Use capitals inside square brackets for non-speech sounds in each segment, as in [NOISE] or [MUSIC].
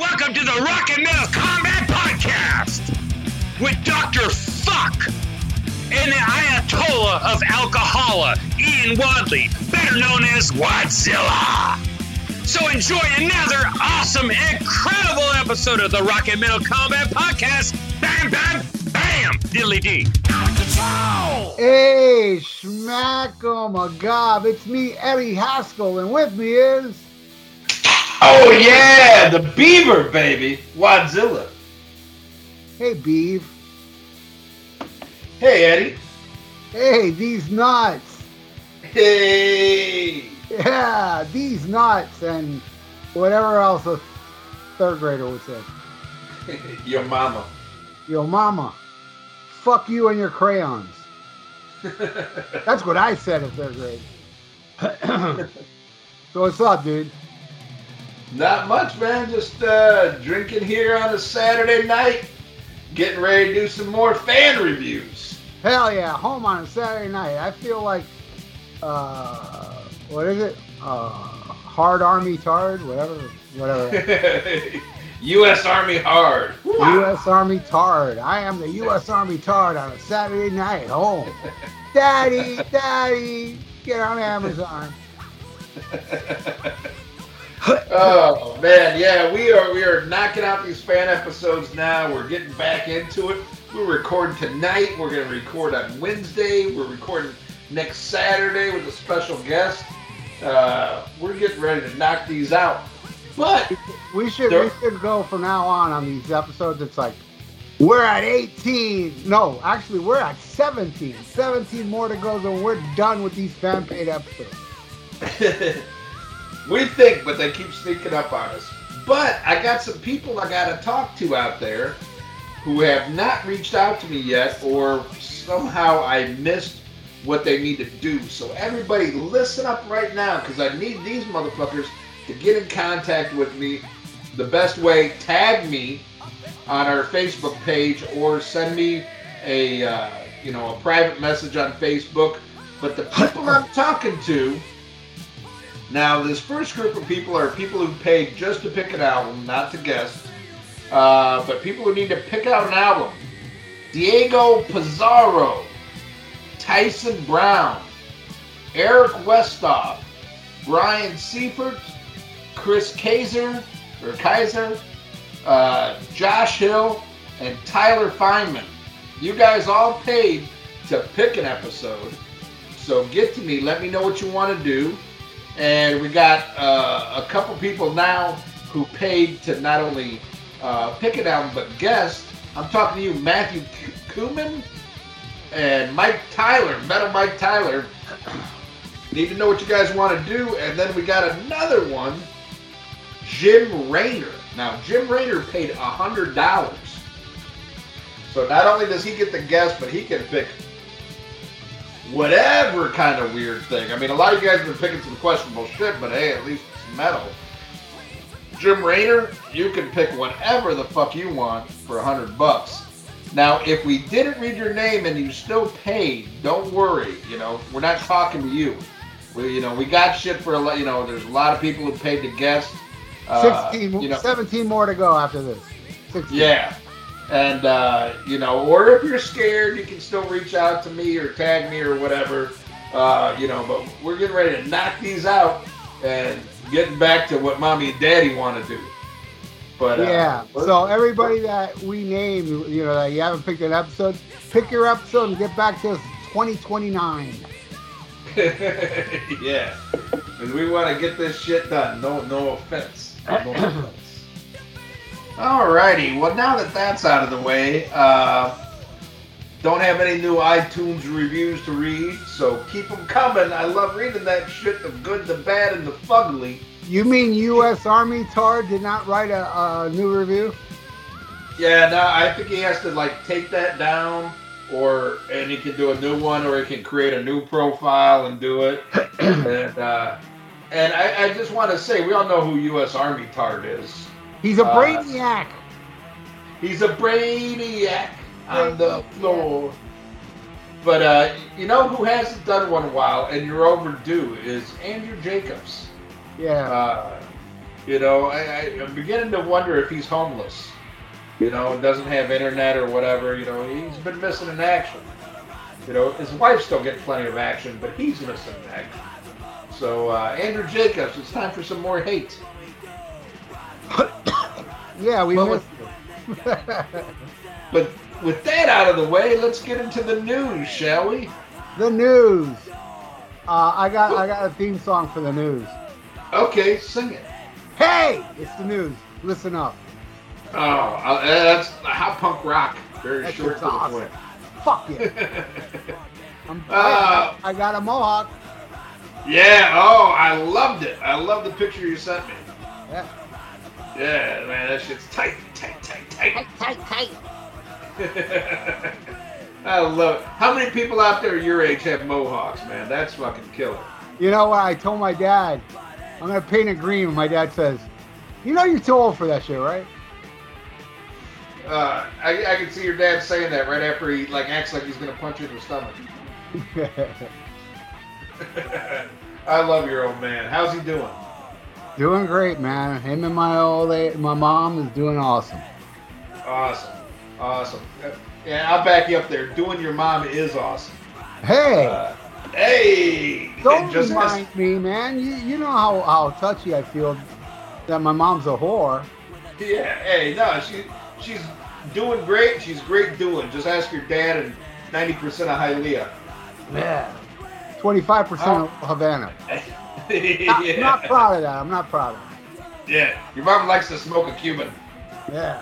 Welcome to the Rock and Metal Combat Podcast with Dr. Fuck and the Ayatollah of Alcohola, Ian Wadley, better known as Wadzilla. So enjoy another awesome, incredible episode of the Rock and Metal Combat Podcast. Bam, bam, bam, diddly dee. Hey, Schmack, oh my god, it's me, Eddie Haskell, and with me is. Oh yeah, the beaver baby, Wadzilla. Hey, Beeve. Hey Eddie. Hey, these nuts. Hey. Yeah, these nuts, and whatever else a third grader would say. [LAUGHS] Your mama. Your mama, fuck you and your crayons. That's what I said in third grade. [COUGHS] so what's up, dude? Not much, man. Just uh, drinking here on a Saturday night. Getting ready to do some more fan reviews. Hell yeah, home on a Saturday night. I feel like, uh, what is it? Uh, hard army tard, whatever, whatever. [LAUGHS] U.S. Army hard. U.S. Army tard. I am the U.S. Army tard on a Saturday night home. Daddy, [LAUGHS] daddy, get on Amazon. [LAUGHS] oh man, yeah, we are we are knocking out these fan episodes now. We're getting back into it. We're recording tonight. We're gonna record on Wednesday. We're recording next Saturday with a special guest. Uh, we're getting ready to knock these out. But We should There- we should go from now on on these episodes. It's like we're at 18. No, actually we're at 17. 17 more to go, then we're done with these fan paid episodes. [LAUGHS] we think, but they keep sneaking up on us. But I got some people I got to talk to out there who have not reached out to me yet, or somehow I missed what they need to do. So everybody, listen up right now, because I need these motherfuckers to get in contact with me. The best way, tag me on our Facebook page, or send me a uh, you know a private message on Facebook. But the people I'm talking to. Now, this first group of people are people who paid just to pick an album, not to guess. Uh, but people who need to pick out an album. Diego Pizarro, Tyson Brown, Eric Westoff, Brian Seifert, Chris Kaiser, or Kaiser, uh, Josh Hill, and Tyler Feynman. You guys all paid to pick an episode. So get to me. Let me know what you want to do. And we got uh, a couple people now who paid to not only uh, pick an album but guest. I'm talking to you, Matthew Kuman and Mike Tyler, Metal Mike Tyler. [CLEARS THROAT] Need to know what you guys want to do. And then we got another one, Jim Rayner. Now, Jim Rayner paid $100. So not only does he get the guest, but he can pick whatever kind of weird thing. I mean, a lot of you guys have been picking some questionable shit, but hey, at least it's metal. Jim Rayner, you can pick whatever the fuck you want for a hundred bucks. Now, if we didn't read your name and you still paid, don't worry. You know, we're not talking to you. We, you know, we got shit for a lot. You know, there's a lot of people who paid to guest. Uh, 16, you know, 17 more to go after this. 16. yeah. And, uh, you know, or if you're scared, you can still reach out to me or tag me or whatever. Uh, you know, but we're getting ready to knock these out and getting back to what mommy and daddy want to do. But, uh, Yeah. So everybody that we name, you know, that you haven't picked an episode, pick your episode and get back to us 2029. [LAUGHS] yeah. Because we want to get this shit done. No, no offense. [COUGHS] Alrighty. Well, now that that's out of the way, uh, don't have any new iTunes reviews to read, so keep them coming. I love reading that shit, the good, the bad, and the fugly. You mean U.S. Army Tar did not write a, a new review? Yeah, no, I think he has to like take that down, or and he can do a new one, or he can create a new profile and do it. [COUGHS] and uh, and I, I just want to say, we all know who U.S. Army Tard is. He's a Uh, brainiac. He's a brainiac on the floor. But uh, you know who hasn't done one in a while, and you're overdue, is Andrew Jacobs. Yeah. Uh, you know, I, I, I'm beginning to wonder if he's homeless. You know, doesn't have internet or whatever. You know, he's been missing in action. You know, his wife's still getting plenty of action, but he's missing in action. So, uh, Andrew Jacobs, it's time for some more hate. [COUGHS] yeah, we Well, missed [LAUGHS] But with that out of the way, let's get into the news, shall we? the news. Uh, I got I got a theme song for the news. Okay, sing it. Hey, it's the news. Listen up. Oh, uh, that's hot punk rock. Very That short the awesome. point. Fuck yeah. [LAUGHS] I'm, Uh, I, I got a mohawk. Yeah, oh, I loved it. I love the picture you sent me. Yeah. Yeah, man, that shit's tight, tight, tight, tight. tight, tight. Tight. [LAUGHS] I love it. How many people out there your age have mohawks, man? That's fucking killer. You know what? I told my dad, I'm gonna paint it green. My dad says, "You know you're too old for that shit, right?" Uh, I, I can see your dad saying that right after he like acts like he's gonna punch you in the stomach. [LAUGHS] [LAUGHS] I love your old man. How's he doing? doing great, man. Him and my old a- my mom is doing awesome. Awesome, awesome. Yeah, I'll back you up there. Doing your mom is awesome. Hey, Uh, hey, don't just remind me, man. You you know how how touchy I feel that my mom's a whore. Yeah, hey, no, she she's doing great. She's great doing. Just ask your dad and ninety percent of Hialeah. Yeah. Twenty five percent of Havana. [LAUGHS] Yeah. not proud of that. I'm not proud of yeah, your mom likes to smoke a Cuban. Yeah.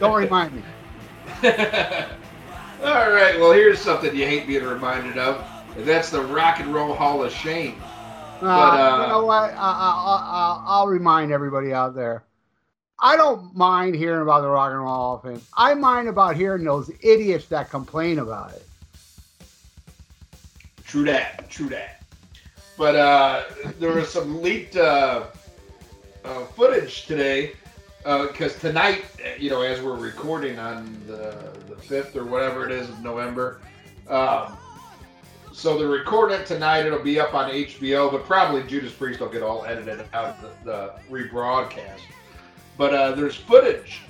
Don't remind me. [LAUGHS] All right, well, here's something you hate being reminded of. and That's the Rock and Roll Hall of Shame. Uh, uh, you know what? I, I, I, I'll remind everybody out there. I don't mind hearing about the Rock and Roll Hall of Fame. I mind about hearing those idiots that complain about it. True that, true that. But uh, there was some leaked uh, uh, footage today because tonight, you know, as we're recording on the the fifth or whatever it is of November, um, so they're recording it tonight. It'll be up on HBO, but probably Judas Priest will get all edited out of the, the rebroadcast. But uh, there's footage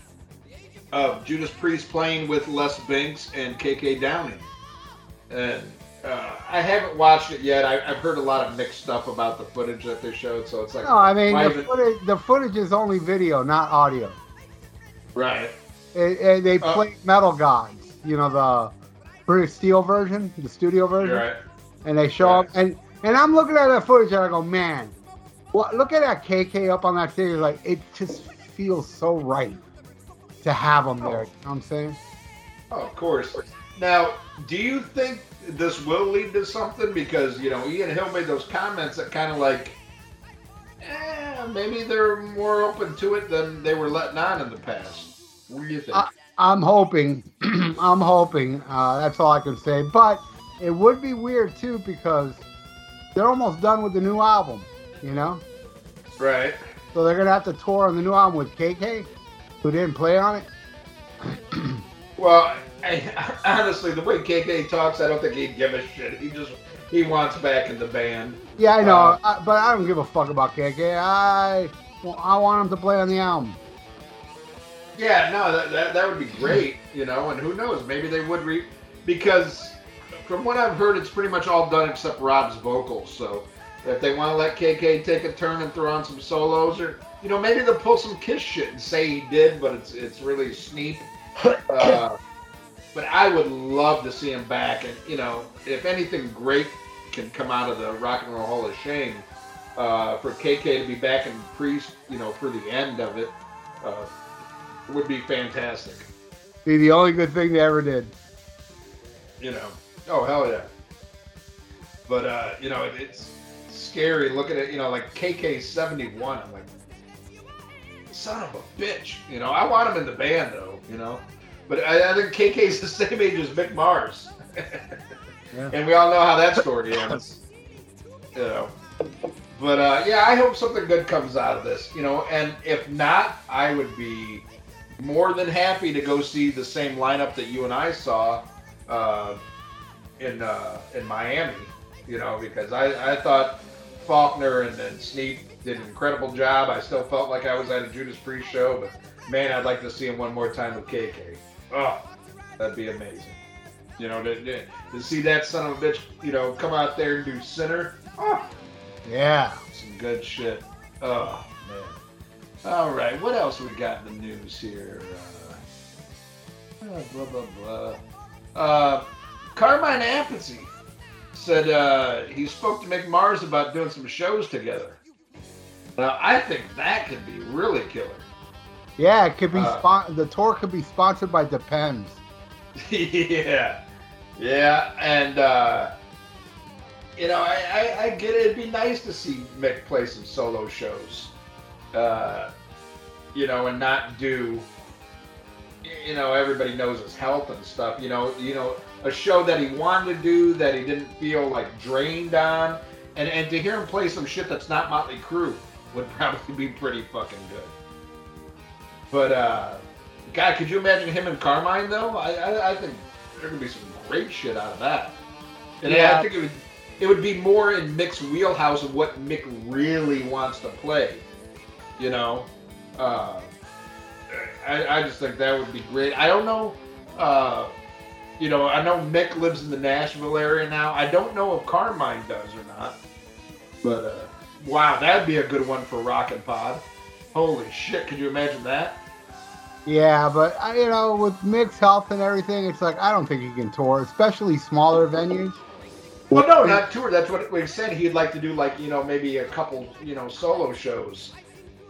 of Judas Priest playing with Les Binks and KK Downing, and uh, I haven't watched it yet. I, I've heard a lot of mixed stuff about the footage that they showed, so it's like, No, I mean the footage, the footage is only video, not audio. right? It, it- they Uh, play Metal Gods, you know the British Steel version, the studio version, Right. and they show Right. up. And and I'm looking at that footage and I go, man, what? Look at that KK up on that stage. Like it just feels so right to have them there. Oh. You know what I'm saying? Oh, of course. Now, do you think this will lead to something? Because you know, Ian Hill made those comments that kind of like, eh, maybe they're more open to it than they were letting on in the past. What do you think? Uh, I'm hoping. [CLEARS THROAT] I'm hoping. Uh, that's all I can say. But it would be weird too because they're almost done with the new album. You know, right. so they're gonna have to tour on the new album with KK, who didn't play on it. [CLEARS THROAT] Well, I, [LAUGHS] honestly, the way KK talks, I don't think he'd give a shit. He just he wants back in the band. Yeah, I know, Uh, I, but I don't give a fuck about KK. I well, I want him to play on the album. Yeah, no, that, that, that would be great, you know, and who knows, maybe they would re because from what I've heard, it's pretty much all done except Rob's vocals. So if they want to let KK take a turn and throw on some solos, or you know, maybe they'll pull some Kiss shit and say he did, but it's it's really Sneap. [COUGHS] Uh, but I would love to see him back, and you know, if anything great can come out of the Rock and Roll Hall of Shame, uh, for KK to be back in Priest, you know, for the end of it. Uh, would be fantastic. Be the only good thing they ever did. You know. Oh hell yeah. But uh, you know, it, it's scary looking at you know like KK seventy one. I'm like, son of a bitch. You know, I want him in the band though. You know, but I, I think KK's the same age as Mick Mars. [LAUGHS] Yeah. And we all know how that story ends. you know. But uh, yeah, I hope something good comes out of this. You know, and if not, I would be more than happy to go see the same lineup that you and I saw uh, in uh, in Miami. You know, because I, I thought Faulkner and, and Sneap did an incredible job. I still felt like I was at a Judas Priest show, but man, I'd like to see him one more time with KK. Oh, that'd be amazing. You know, to, to, to see that son of a bitch, you know, come out there and do center. Oh, Yeah. some good shit. Oh man. All right, what else we got in the news here? Uh, blah blah blah. Uh, Carmine Appice said uh, he spoke to Mick Mars about doing some shows together. Now, I think that could be really killer. Yeah, it could be Uh, spon- the tour could be sponsored by Depends. [LAUGHS] yeah, yeah, and uh, you know, I, I, I get it. It'd be nice to see Mick play some solo shows, uh, you know, and not do, you know, everybody knows his health and stuff. You know, you know, a show that he wanted to do that he didn't feel like drained on, and and to hear him play some shit that's not Motley Crue would [LAUGHS] probably be pretty fucking good. But uh, God, could you imagine him and Carmine though? I, I, I think there could be some great shit out of that. And Yeah. I think it would it would be more in Mick's wheelhouse of what Mick really wants to play. You know, uh, I, I just think that would be great. I don't know. Uh, you know, I know Mick lives in the Nashville area now. I don't know if Carmine does or not. But uh, wow, that'd be a good one for Rockin' Pod. Holy shit! Could you imagine that? Yeah, but you know, with Mick's health and everything, it's like I don't think he can tour, especially smaller venues. Well, no, not tour. That's what we said. He'd like to do, like you know, maybe a couple, you know, solo shows,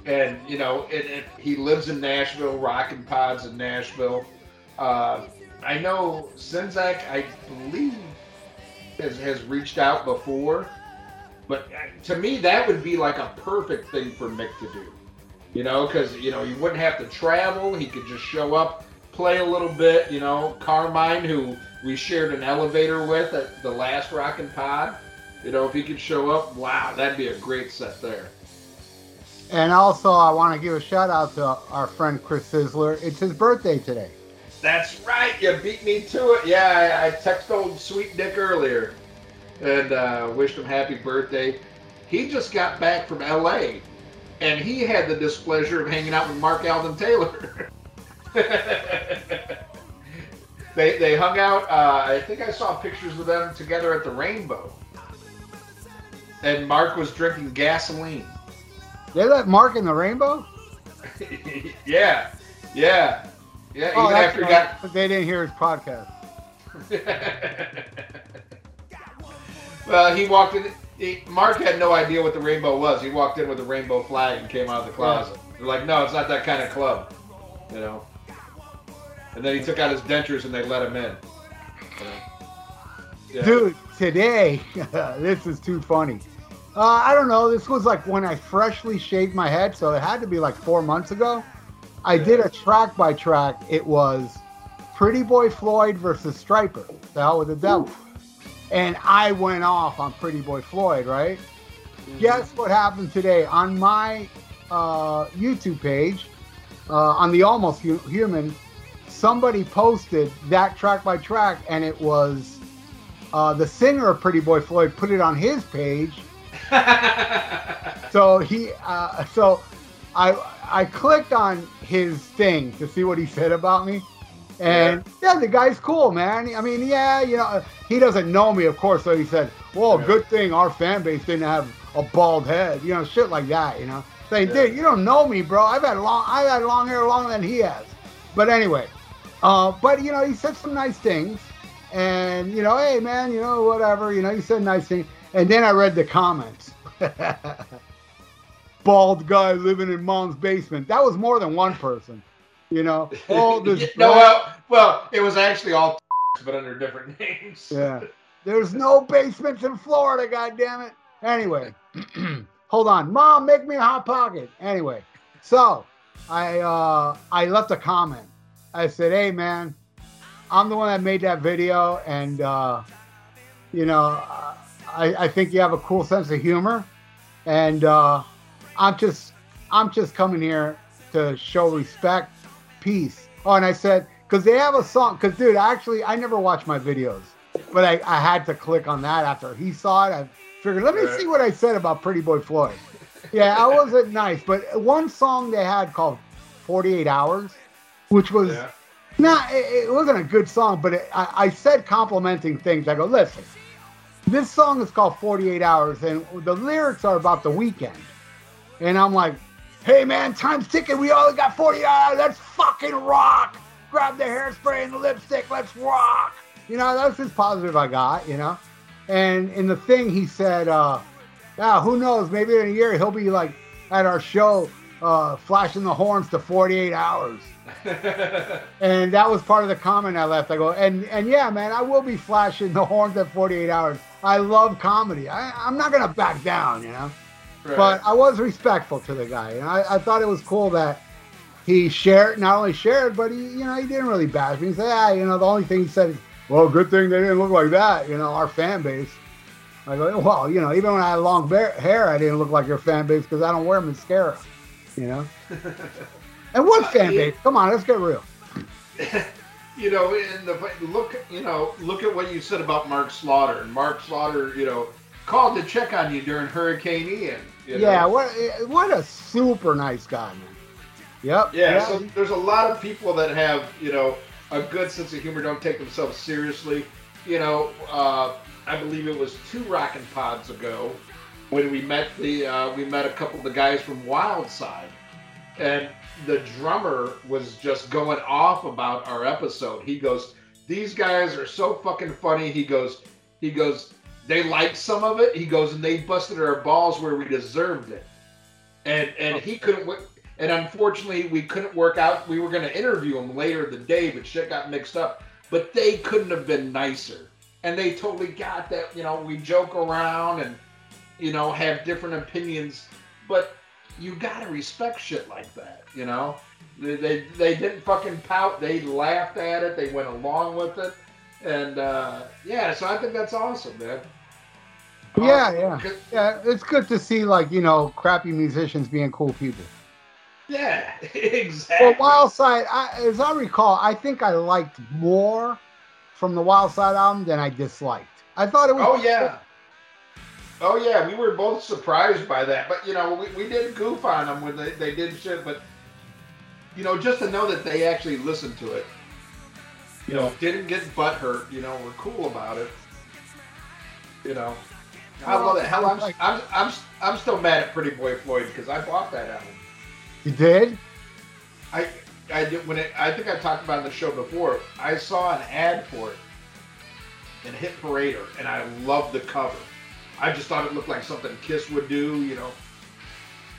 and you know, and, and he lives in Nashville, rocking pods in Nashville. Uh, I know Sinzak, I believe, has has reached out before, but uh, to me, that would be like a perfect thing for Mick to do. You know, because you know, he wouldn't have to travel. He could just show up, play a little bit. You know, Carmine, who we shared an elevator with at the last Rockin' Pod. You know, if he could show up, wow, that'd be a great set there. And also, I want to give a shout out to our friend Chris Sizzler. It's his birthday today. That's right, you beat me to it. Yeah, I, I texted old Sweet Dick earlier and uh, wished him happy birthday. He just got back from LA and he had the displeasure of hanging out with Mark Alden Taylor. [LAUGHS] they, they hung out, uh, I think I saw pictures of them together at the Rainbow. And Mark was drinking gasoline. They let Mark in the Rainbow? [LAUGHS] yeah, yeah, yeah. Oh, even after right. got But they didn't hear his podcast. [LAUGHS] well, he walked in. He, Mark had no idea what the rainbow was. He walked in with a rainbow flag and came out of the closet. They're like, no, it's not that kind of club, you know. And then he took out his dentures and they let him in. you know. Yeah. Dude, today, [LAUGHS] this is too funny. Uh, I don't know. This was like when I freshly shaved my head, so it had to be like four months ago. I Yeah. did a track by track. It was Pretty Boy Floyd versus Stryper, the hell with the devil. And I went off on Pretty Boy Floyd, right? Guess what happened today on my uh, YouTube page, uh, on the Almost Hu- Human? Somebody posted that track by track, and it was uh, the singer of Pretty Boy Floyd put it on his page. [LAUGHS] So he, uh, so I, I clicked on his thing to see what he said about me, and yeah, the guy's cool, man. I mean, yeah, you know, he doesn't know me, of course. So he said, "Well, Yeah. good thing our fan base didn't have a bald head," you know, shit like that, you know. Saying, Yeah. dude, you don't know me, bro. I've had long, I've had long hair longer than he has. But anyway, uh, but you know, he said some nice things, and you know, hey, man, you know, whatever, you know, he said nice things, and then I read the comments. [LAUGHS] Bald guy living in mom's basement. That was more than one person, you know. [LAUGHS] Oh, this no, well, well, it was actually all [LAUGHS] but under different [LAUGHS] names. Yeah. There's no basements in Florida, God damn it. Anyway, [CLEARS THROAT] hold on. Mom, make me a hot pocket. Anyway, so I uh I left a comment. I said, hey man, I'm the one that made that video and uh you know, I, I think you have a cool sense of humor. And uh I'm just I'm just coming here to show respect, peace. Oh, and I said, because they have a song, because dude, actually I never watch my videos but I, I had to click on that after he saw it. I figured, let me see what I said about Pretty Boy Floyd. yeah, I wasn't [LAUGHS] nice. But one song they had called 48 Hours, which was Yeah. not, it, it wasn't a good song, but it, I, I said complimenting things. I go, listen, this song is called 48 Hours, and the lyrics are about the weekend. And I'm like, hey man, time's ticking. We only got 40 hours. Let's fucking rock. Grab the hairspray and the lipstick. Let's rock. You know, that's as positive I got, you know. And in the thing, he said, uh, yeah, who knows? Maybe in a year he'll be like at our show, uh, flashing the horns to 48 hours. [LAUGHS] And that was part of the comment I left. I go, and and yeah, man, I will be flashing the horns at 48 hours. I love comedy. I, I'm not gonna back down, you know. Right. But I was respectful to the guy, and I, I thought it was cool that he shared, not only shared, but he, you know, he didn't really bash me. He said, ah, you know, the only thing he said is, well, good thing they didn't look like that, you know, our fan base. I go, well, you know, even when I had long bear- hair, I didn't look like your fan base because I don't wear mascara, you know. [LAUGHS] and what fan base? Come on, let's get real. [LAUGHS] you know, in the look, you know, look at what you said about Mark Slaughter. And Mark Slaughter, you know, called to check on you during Hurricane Ian. You know? Yeah, what what a super nice guy, man. Yep. Yeah, so there's a lot of people that have, you know, a good sense of humor, don't take themselves seriously. You know, uh, I believe it was two Rockin' Pods ago when we met the uh, we met a couple of the guys from Wildside, and the drummer was just going off about our episode. He goes, "These guys are so fucking funny." He goes, he goes, they liked some of it. He goes, and they busted our balls where we deserved it, and and he couldn't. and unfortunately, we couldn't work out. We were going to interview him later the day, but shit got mixed up. But they couldn't have been nicer. And they totally got that. You know, we joke around and, you know, have different opinions. But you got to respect shit like that, you know? They, they, they didn't fucking pout. They laughed at it. They went along with it. And, uh, yeah, so I think that's awesome, man. Yeah, Awesome. yeah. Yeah, it's good to see like you know crappy musicians being cool people. Yeah, [LAUGHS] exactly. Well, Wild Side, I, as I recall, I think I liked more from the Wild Side album than I disliked. I thought it was. Oh yeah. Oh yeah, we were both surprised by that. But you know, we, we did goof on them when they, they did shit, but you know, just to know that they actually listened to it, you know, didn't get butt hurt, you know, we're cool about it. You know. I love it. Hell, I'm, I'm, I'm, I'm still mad at Pretty Boy Floyd because I bought that album. You did? I I did when it. I think I talked about it in the show before. I saw an ad for it in Hit Parader, and I loved the cover. I just thought it looked like something Kiss would do. You know,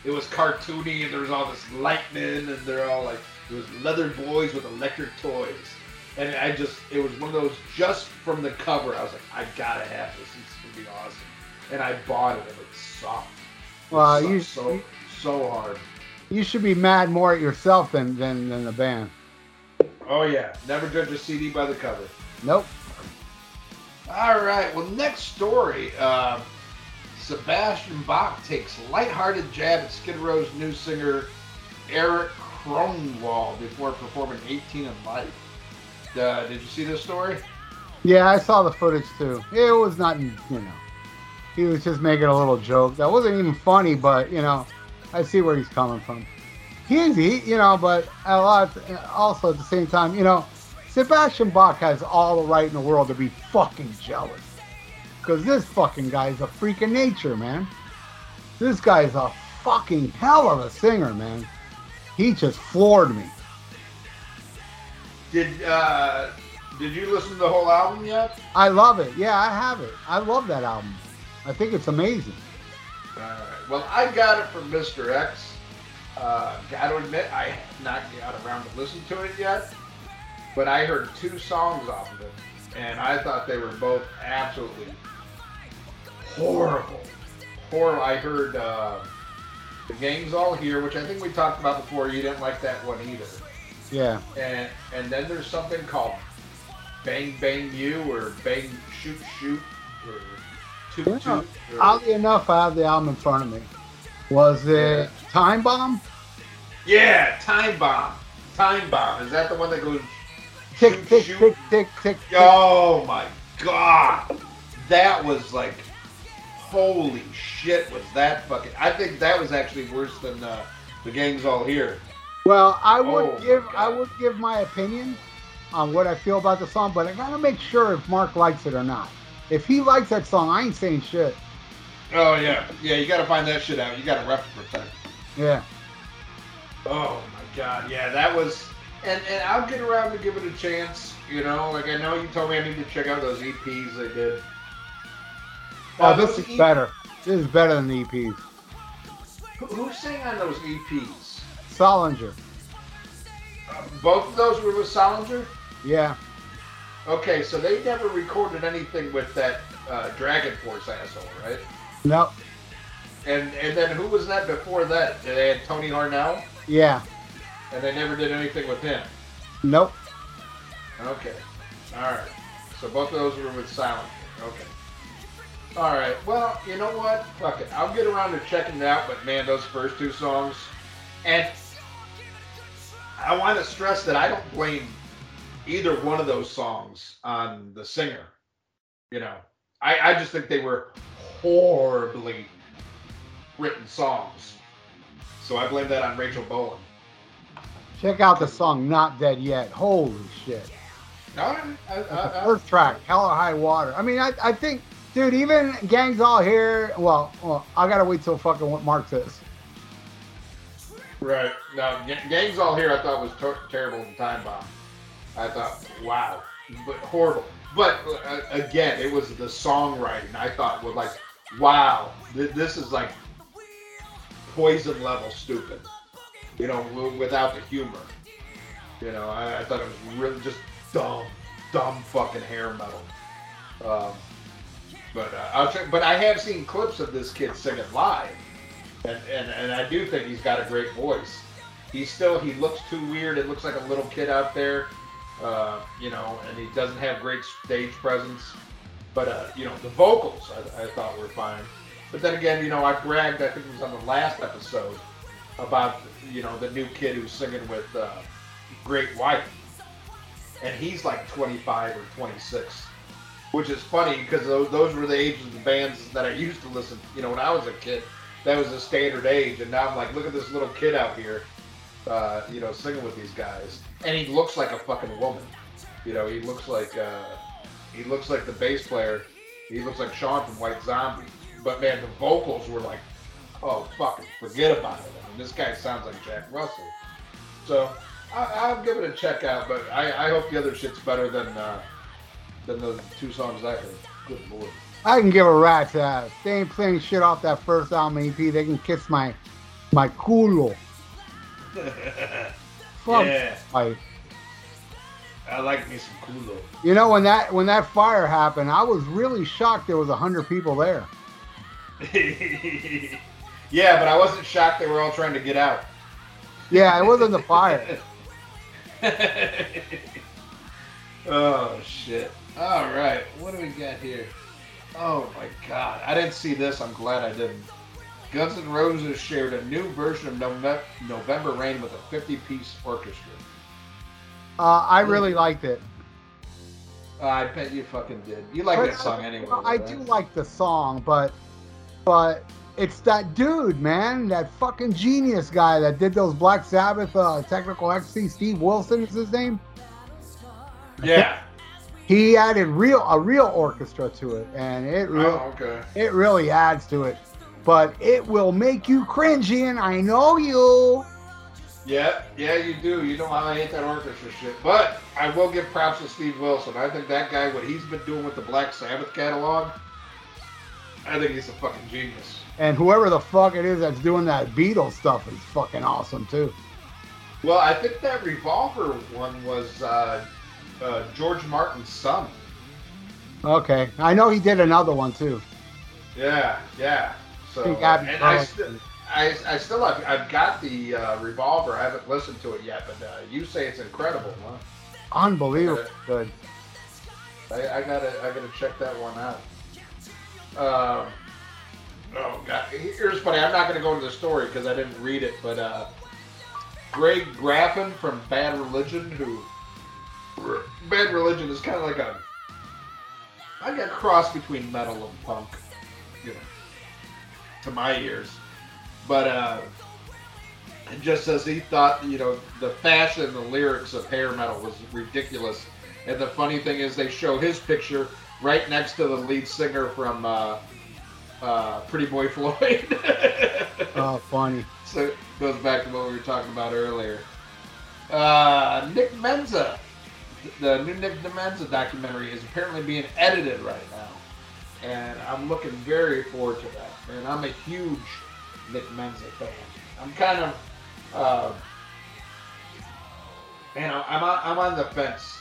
it was cartoony, and there was all this lightning, and they're all like it was leather boys with electric toys. And I just, it was one of those just from the cover. I was like, I gotta have this. This is gonna be awesome. And I bought it, and it sucked. It Well, sucked you- so so hard. You should be mad more at yourself than than, than the band. Oh yeah, never judge a CD by the cover. Nope. All right, well, next story. Uh, Sebastian Bach takes lighthearted jab at Skid Row's new singer Eric Kronwall before performing 18 and Life. Uh, did you see this story? Yeah, I saw the footage too. It was not, you know, he was just making a little joke. That wasn't even funny, but you know, I see where he's coming from. He is, he, you know, but a lot, also at the same time, you know, Sebastian Bach has all the right in the world to be fucking jealous. Because this fucking guy is a freak of nature, man. This guy's a fucking hell of a singer, man. He just floored me. Did uh, Did you listen to the whole album yet? I love it. Yeah, I have it. I love that album. I think it's amazing. All right. Well, I got it from Mr. X. Uh, got to admit, I have not got around to listen to it yet, but I heard two songs off of it, and I thought they were both absolutely horrible. Horrible. I heard uh, the gang's all here, which I think we talked about before. You didn't like that one either. Yeah. And and then there's something called Bang Bang You or Bang Shoot Shoot or Toot Yeah. Toot. or- Oddly enough, I have the album in front of me. Was it Time Bomb? Yeah, Time Bomb. Time Bomb. Is that the one that goes? Tick, shoot, tick, shoot? tick, tick, tick, tick. Oh my God, that was like holy shit, was that fucking? I think that was actually worse than uh, the gang's all here. Well, I would Oh, give I would give my opinion on what I feel about the song, but I gotta make sure if Mark likes it or not. If he likes that song, I ain't saying shit. Oh yeah, yeah. You got to find that shit out. You got to rep protect. Yeah. Oh my god, yeah, that was. And and I'll get around to give it a chance. You know, like I know you told me I need to check out those EPs they did. Oh, this is better. This is better than the EPs. Who, who sang on those EPs? Solinger. Uh, both of those were with Solinger. Yeah. Okay, so they never recorded anything with that uh, Dragon Force asshole, right? Nope. And and then who was that before that? They had Tony Harnell, Yeah. and they never did anything with him. Nope. Okay. All right. So both of those were with Silent. Okay. All right. Well, you know what? Fuck it. I'll get around to checking it out. But man, those first two songs, and I want to stress that I don't blame either one of those songs on the singer. You know, I, I just think they were horribly written songs. So I blame that on Rachel Bolan. Check out the song "Not Dead Yet." Holy shit. No, I, I, That's the I, first track, Hell or High Water. I mean, I, I think, dude, even Gang's All Here. Well, well, I gotta wait till fucking what Mark says. Right. No, Gangs All Here I thought was ter- terrible in Time Bomb. I thought, wow, but horrible. But uh, again, it was the songwriting I thought was like, wow, th- this is like poison level stupid. You know, without the humor. You know, I, I thought it was really just dumb, dumb fucking hair metal. Um, but uh, I'll check, but I have seen clips of this kid singing live, and, and and I do think he's got a great voice. He's still he looks too weird. It looks like a little kid out there, uh, you know, and he doesn't have great stage presence. But uh, you know, the vocals I, I thought were fine. But then again, you know, I bragged. I think it was on the last episode about you know the new kid who's singing with uh, Great White, and he's like 25 or 26 which is funny because those, those were the ages of the bands that I used to listen. You know, when I was a kid, that was the standard age, and now I'm like, look at this little kid out here, uh, you know, singing with these guys, and he looks like a fucking woman. You know, he looks like uh, he looks like the bass player. He looks like Sean from White Zombie. But man, the vocals were like, oh fucking forget about it. I mean, this guy sounds like Jack Russell. So I, I'll give it a check out, but I, I hope the other shit's better than. Uh, than the two songs I heard. Good lord. I can give a rat's ass. They ain't playing shit off that first album EP. They can kiss my my culo. [LAUGHS] Fuck. yeah, Like, I like me some culo. you know, when that when that fire happened, I was really shocked. There was a hundred people there. [LAUGHS] yeah, but I wasn't shocked they were all trying to get out. Yeah, it wasn't the fire. [LAUGHS] oh shit. All right, what do we got here? Oh my god, I didn't see this. I'm glad I didn't. Guns N' Roses shared a new version of Nove- November Rain with a 50-piece orchestra. Uh, I really liked it. Uh, I bet you fucking did. You like But, that song anyway. Well, I right? do like the song, but but it's that dude, man, that fucking genius guy that did those Black Sabbath uh, Technical Ecstasy. Steve Wilson is his name. Yeah. He added real a real orchestra to it, and it really Oh, okay. it really adds to it. But it will make you cringy, and I know you. Yeah, yeah, you do. You know how I hate that orchestra shit. But I will give props to Steve Wilson. I think that guy, what he's been doing with the Black Sabbath catalog, I think he's a fucking genius. And whoever the fuck it is that's doing that Beatles stuff is fucking awesome too. Well, I think that Revolver one was uh, uh, George Martin's son. Okay, I know he did another one too. Yeah, yeah. So, I think Abbey and I, st- I, I still have, I've got the uh, Revolver. I haven't listened to it yet, but uh, you say it's incredible, huh? Unbelievable good. I, I gotta I gotta check that one out. Um, oh god, here's funny. I'm not gonna go into the story because I didn't read it, but uh, Greg Graffin from Bad Religion, who Bad Religion is kind of like a like a cross between metal and punk, you know. to my ears. But uh, just says he thought, you know, the fashion the lyrics of hair metal was ridiculous. And the funny thing is, they show his picture right next to the lead singer from uh, uh, Pretty Boy [LAUGHS] Floyd. Oh, funny. so it goes back to what we were talking about earlier. Uh, Nick Menza, the new Nick Menza documentary is apparently being edited right now, and I'm looking very forward to that. And I'm a huge Nick Menza fan. I'm kind of, uh, you know, I'm on, I'm on the fence,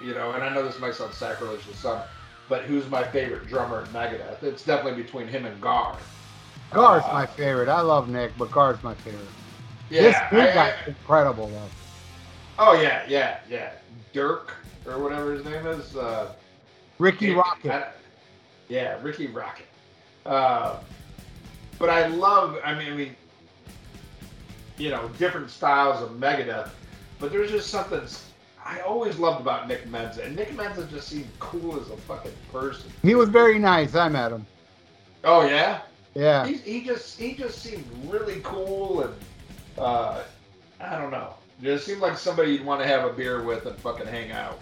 you know, and I know this might sound sacrilegious to some, but who's my favorite drummer in Megadeth? It's definitely between him and Gar. Gar's Uh, my favorite. I love Nick, but Gar's my favorite. Yeah, this new I- I- incredible though. Oh yeah, yeah, yeah. Dirk or whatever his name is. Uh, Ricky yeah, Rocket. I- yeah, Rikki Rockett. Uh, but I love. I mean, I mean, you know, different styles of Megadeth. But there's just something I always loved about Nick Menza, and Nick Menza just seemed cool as a fucking person. He was very nice. I met him. Oh yeah. Yeah. He, he just he just seemed really cool and uh, I don't know. Just seemed like somebody you'd want to have a beer with and fucking hang out.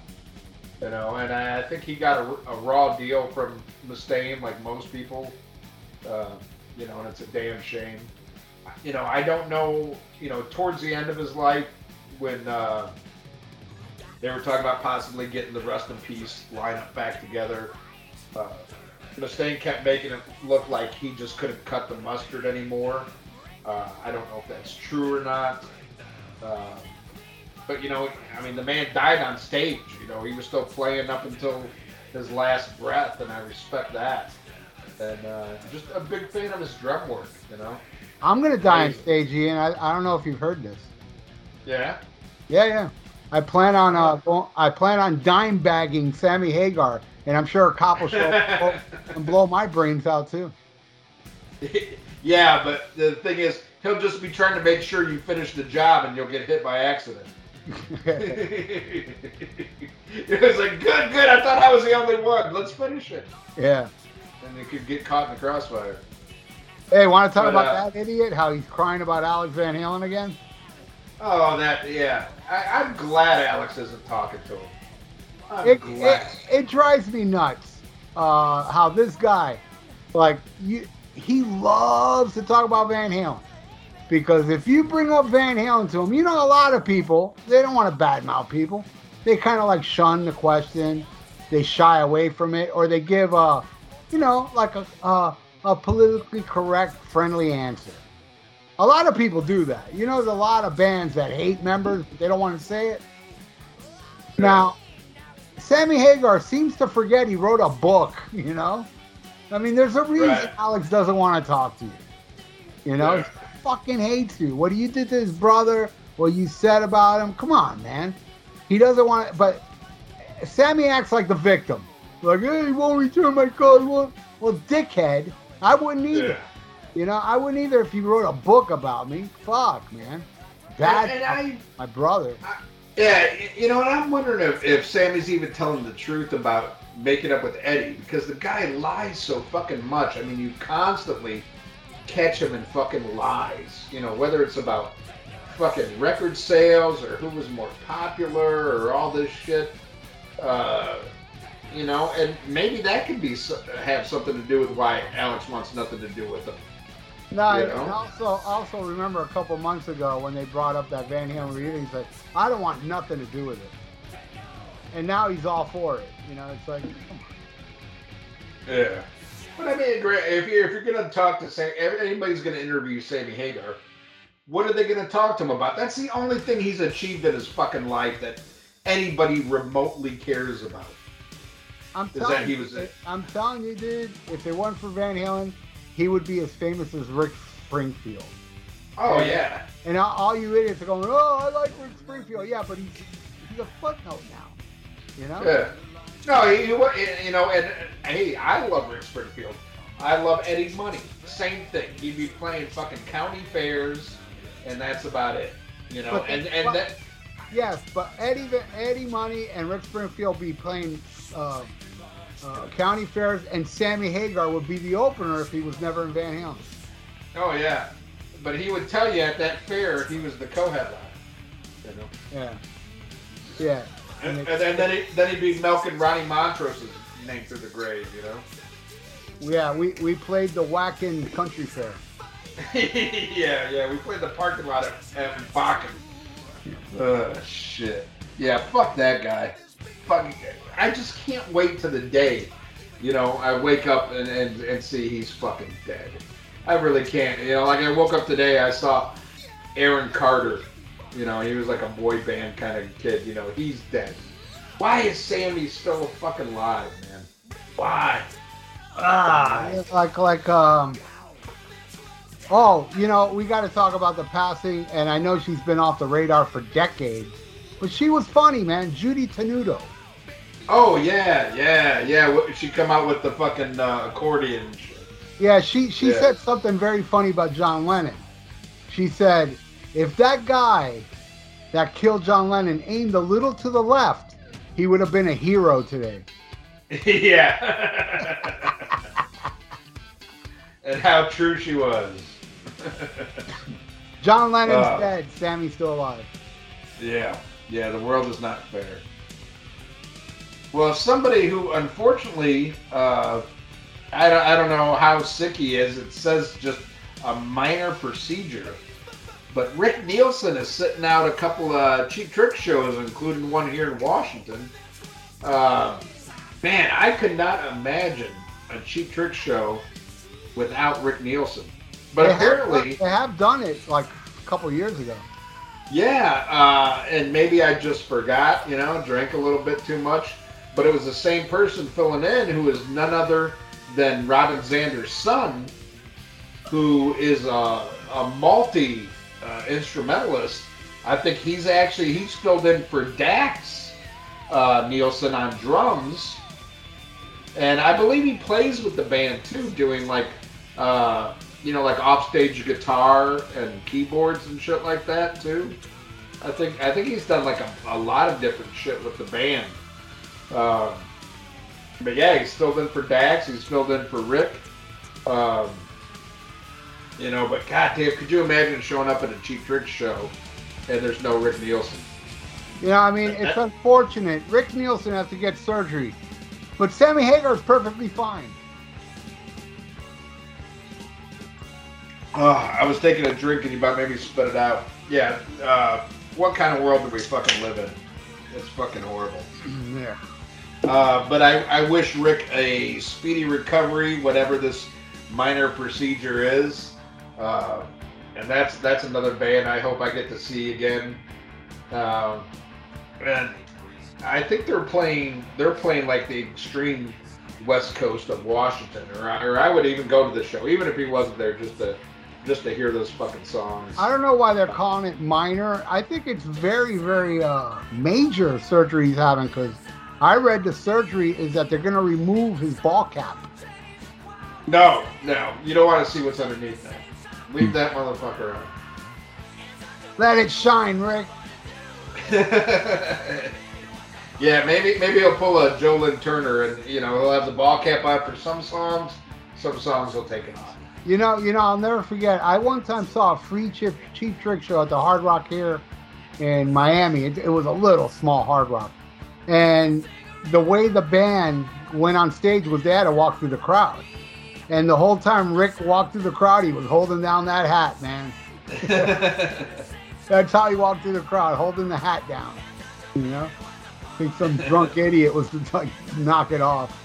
You know, and I, think he got a, a raw deal from Mustaine, like most people. Uh, you know, and it's a damn shame. You know, I don't know. You know, towards the end of his life, when uh, they were talking about possibly getting the Rust in Peace lineup back together, uh, Mustaine kept making it look like he just couldn't cut the mustard anymore. Uh, I don't know if that's true or not. Uh, but you know, I mean, the man died on stage. You know, he was still playing up until his last breath, and I respect that. And uh, just a big fan of his drum work. You know. I'm gonna die on stage, Ian. I, I don't know if you've heard this. Yeah. Yeah, yeah. I plan on uh, I plan on dime bagging Sammy Hagar, and I'm sure a cop will show up [LAUGHS] and blow my brains out too. [LAUGHS] yeah, but the thing is, he'll just be trying to make sure you finish the job, and you'll get hit by accident. [LAUGHS] it was like, good, good. I thought I was the only one. Let's finish it. yeah. And you could get caught in the crossfire. Hey, want to talk But, about uh, that idiot? How he's crying about Alex Van Halen again? Oh, that, yeah. I, I'm glad Alex isn't talking to him. I'm It, glad. it, it drives me nuts. Uh, how this guy, like you, he loves to talk about Van Halen. Because if you bring up Van Halen to him, you know a lot of people they don't want to badmouth people. They kind of like shun the question, they shy away from it, or they give a, you know, like a a, a politically correct, friendly answer. A lot of people do that. You know, there's a lot of bands that hate members, but they don't want to say it. Now, Sammy Hagar seems to forget he wrote a book, you know? I mean, there's a reason Right. Alex doesn't want to talk to you. You know? Yeah. He fucking hates you. What do you did to his brother, what you said about him. Come on, man. He doesn't want to, but Sammy acts like the victim. Like, hey, he won't return my car. he won't." Well, dickhead, I wouldn't either. Yeah. You know, I wouldn't either if he wrote a book about me. Fuck, man. Bad. And, and I, my brother. Yeah, you know, and I'm wondering if, if Sammy's even telling the truth about making up with Eddie because the guy lies so fucking much. I mean, you constantly catch him in fucking lies. You know, whether it's about fucking record sales or who was more popular or all this shit. Uh, you know, and maybe that could be have something to do with why Alex wants nothing to do with him. No, You and also also remember a couple months ago when they brought up that Van Halen reunion, he said, "I don't want nothing to do with it," and now he's all for it. You know, it's like, come on. Yeah. But I mean. If you're if you're gonna talk to Sam, anybody's gonna interview Sammy Hagar, what are they gonna talk to him about? That's the only thing he's achieved in his fucking life that anybody remotely cares about. I'm telling that he you, I'm telling you, dude. If it weren't for Van Halen, he would be as famous as Rick Springfield. Oh yeah. And all, all you idiots are going, "Oh, I like Rick Springfield." Yeah, but he's he's a footnote now. You know? Yeah. No, he, you know, and uh, hey, I love Rick Springfield. I love Eddie Money. Same thing. He'd be playing fucking county fairs, and that's about it. You know, But- and and but- that. Yes, but Eddie Eddie Money and Rick Springfield be playing uh, uh, county fairs, and Sammy Hagar would be the opener if he was never in Van Halen. Oh yeah, but he would tell you at that fair he was the co-headliner. You know. Yeah. Yeah. And, and then then, he, then he'd be milking Ronnie Montrose's name through the grave. You know. Yeah, we, we played the Whackin' Country Fair. [LAUGHS] yeah, yeah, we played the parking lot at, at Bakken. Uh, shit. Yeah, fuck that guy. Fuck. I just can't wait to the day, you know, I wake up and, and, and see he's fucking dead. I really can't. You know, like I woke up today, I saw Aaron Carter. You know, he was like a boy band kind of kid. You know, he's dead. Why is Sammy still fucking alive, man? Why? Ah, like like um. Oh, you know, we got to talk about the passing, and I know she's been off the radar for decades, but she was funny, man. Judy Tenuta. Oh yeah, yeah, yeah. She come out with the fucking uh, accordion. Yeah, she she Yeah. said something very funny about John Lennon. She said, if that guy that killed John Lennon aimed a little to the left, he would have been a hero today. [LAUGHS] yeah. [LAUGHS] and how true she was. [LAUGHS] John Lennon's Uh. dead. Sammy's still alive. yeah, yeah. The world is not fair. Well, somebody who unfortunately, uh, I don't, I don't know how sick he is. It says just a minor procedure. But Rick Nielsen is sitting out a couple of cheap trick shows, including one here in Washington. Uh, man, I could not imagine a cheap trick show without Rick Nielsen. But They have- apparently, they have done it like a couple years ago. yeah, uh, and maybe I just forgot, you know, drank a little bit too much. But it was the same person filling in who is none other than Robin Zander's son, who is a, a multi uh, instrumentalist. I think he's actually he's filled in for Daxx uh, Nielsen on drums, and I believe he plays with the band too, doing like uh, you know like offstage guitar and keyboards and shit like that too. I think I think he's done like a, a lot of different shit with the band. Um, but yeah, he's filled in for Daxx. He's filled in for Rick. Um, you know, but goddamn, could you imagine showing up at a Cheap Trick show and there's no Rick Nielsen? You know, I mean, it's unfortunate. Rick Nielsen has to get surgery, but Sammy Hagar is perfectly fine. Oh, I was taking a drink and you about maybe spit it out. Yeah. Uh, what kind of world do we fucking live in? It's fucking horrible. yeah. Uh, but I, I wish Rick a speedy recovery, whatever this minor procedure is. Uh, and that's that's another band I hope I get to see again. Um, and I think they're playing they're playing like the extreme west coast of Washington, or I, or I would even go to the show, even if he wasn't there, just to just to hear those fucking songs. I don't know why they're calling it minor. I think it's very, very uh, major surgery he's having because I read the surgery is that they're going to remove his ball cap. No, no, you don't want to see what's underneath that. Leave that motherfucker out. Let it shine, Rick. [LAUGHS] yeah, maybe maybe he'll pull a Joe Lynn Turner and you know he'll have the ball cap on for some songs. Some songs he'll take it off. You know, you know, I'll never forget. I one time saw a free chip, cheap trick show at the Hard Rock here in Miami. It, it was a little small Hard Rock, and the way the band went on stage was they had to walk through the crowd, and the whole time Rick walked through the crowd, he was holding down that hat, man. [LAUGHS] That's how he walked through the crowd, holding the hat down. You know, I think some drunk idiot was to [LAUGHS] like knock it off.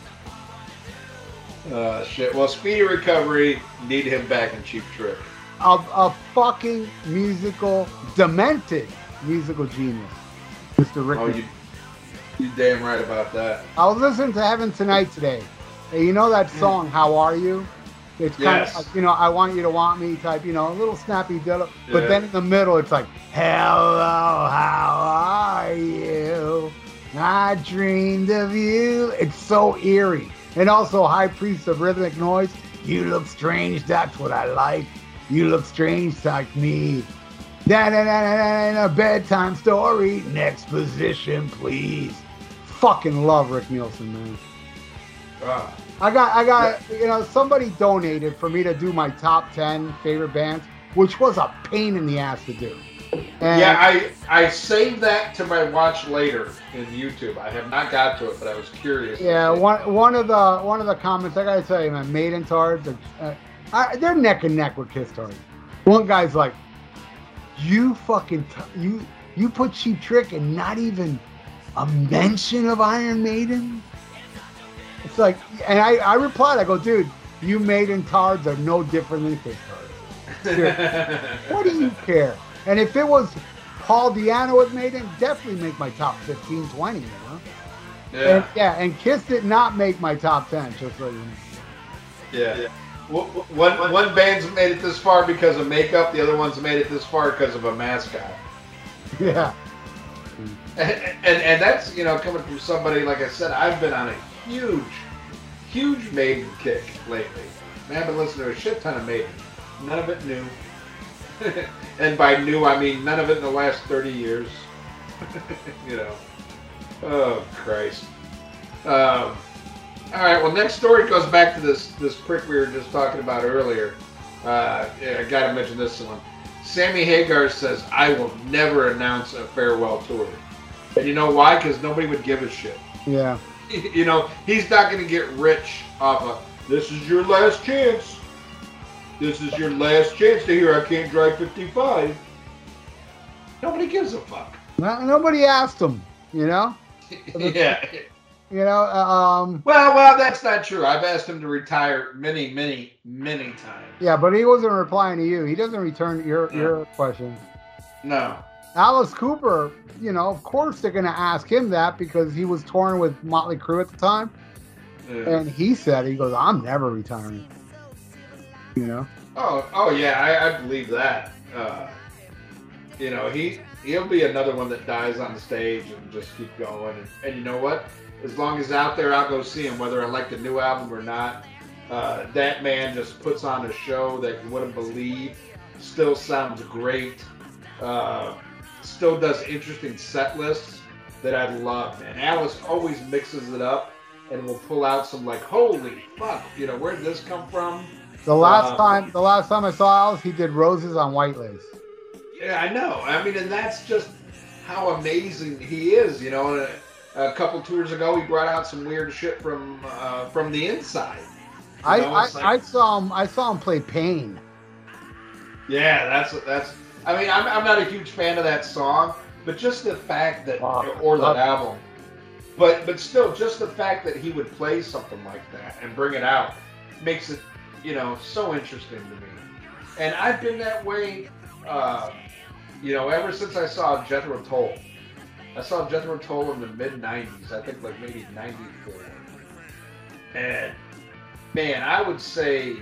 uh, shit. Well, speedy recovery. Need him back in Cheap Trick. a, a fucking musical, demented musical genius, Mr. Rick. Oh, you you damn right about that. I was listening to Heaven Tonight today. And you know that song, How Are You? It's kind Yes. of like, you know, I want you to want me type, you know, a little snappy diddle. But then in the middle, it's like, Hello, how are you? I dreamed of you. It's so eerie. And also, High Priest of Rhythmic Noise. You look strange, that's what I like. You look strange like me. Da da da da da da, bedtime story. Next position, please. Fucking love Rick Nielsen, man. I got, I got, you know, somebody donated for me to do my top ten favorite bands, which was a pain in the ass to do. And yeah, I I saved that to my watch later in YouTube. I have not got to it, but I was curious. yeah, one one of the one of the comments I gotta tell you, man, Maiden Tards, uh, they're neck and neck with Kiss Tards. One guy's like, "You fucking t- you you put Cheap Trick and not even a mention of Iron Maiden." It's like, and I I replied, I go, "Dude, you Maiden cards are no different than Kiss cards. [LAUGHS] What do you care?" And if it was Paul Di'Anno with Maiden, definitely make my top 15, 20, you know. yeah, And, yeah, and Kiss did not make my top 10, just so you know. yeah. W- One one band's made it this far because of makeup. The other one's made it this far because of a mascot. Yeah. And, and and that's you know coming from somebody like I said, I've been on a huge, huge Maiden kick lately. Man, I've been listening to a shit ton of Maiden. None of it new. [LAUGHS] and by new, I mean none of it in the last thirty years. [LAUGHS] you know. Oh Christ. Um, all right. Well, next story goes back to this this prick we were just talking about earlier. Uh, yeah, I got to mention this one. Sammy Hagar says, "I will never announce a farewell tour." And you know why? Because nobody would give a shit. Yeah. [LAUGHS] You know, he's not going to get rich off of this is your last chance. This is your last chance to hear I can't drive 55. Nobody gives a fuck. No, nobody asked him, you know? [LAUGHS] yeah. You know, uh, um, Well, well, that's not true. I've asked him to retire many, many, many times. yeah, but he wasn't replying to you. He doesn't return your, Yeah. your questions. No. Alice Cooper, you know, of course they're going to ask him that because he was touring with Motley Crue at the time. Yeah. And he said, he goes, I'm never retiring. You know? Oh, oh yeah, I, I believe that. Uh, you know, he he'll be another one that dies on the stage and just keep going. And, and you know what? As long as out there, I'll go see him, whether I like the new album or not. Uh, that man just puts on a show that you wouldn't believe. Still sounds great. Uh, still does interesting set lists that I love. Man, Alice always mixes it up and will pull out some like, holy fuck, you know, where did this come from? The last Uh, time, the last time I saw Alice, he did roses on white lace. Yeah, I know. I mean, and that's just how amazing he is. You know, and a, a couple tours ago, he brought out some weird shit from uh, from the inside. I, I, like- I saw him. I saw him play Pain. Yeah, that's that's. I mean, I'm, I'm not a huge fan of that song, but just the fact that or that Fuck. album, but but still, just the fact that he would play something like that and bring it out makes it, you know, so interesting to me. And I've been that way, uh, you know, ever since I saw Jethro Tull. I saw Jethro Tull in the mid '90s. I think like maybe '94. And man, I would say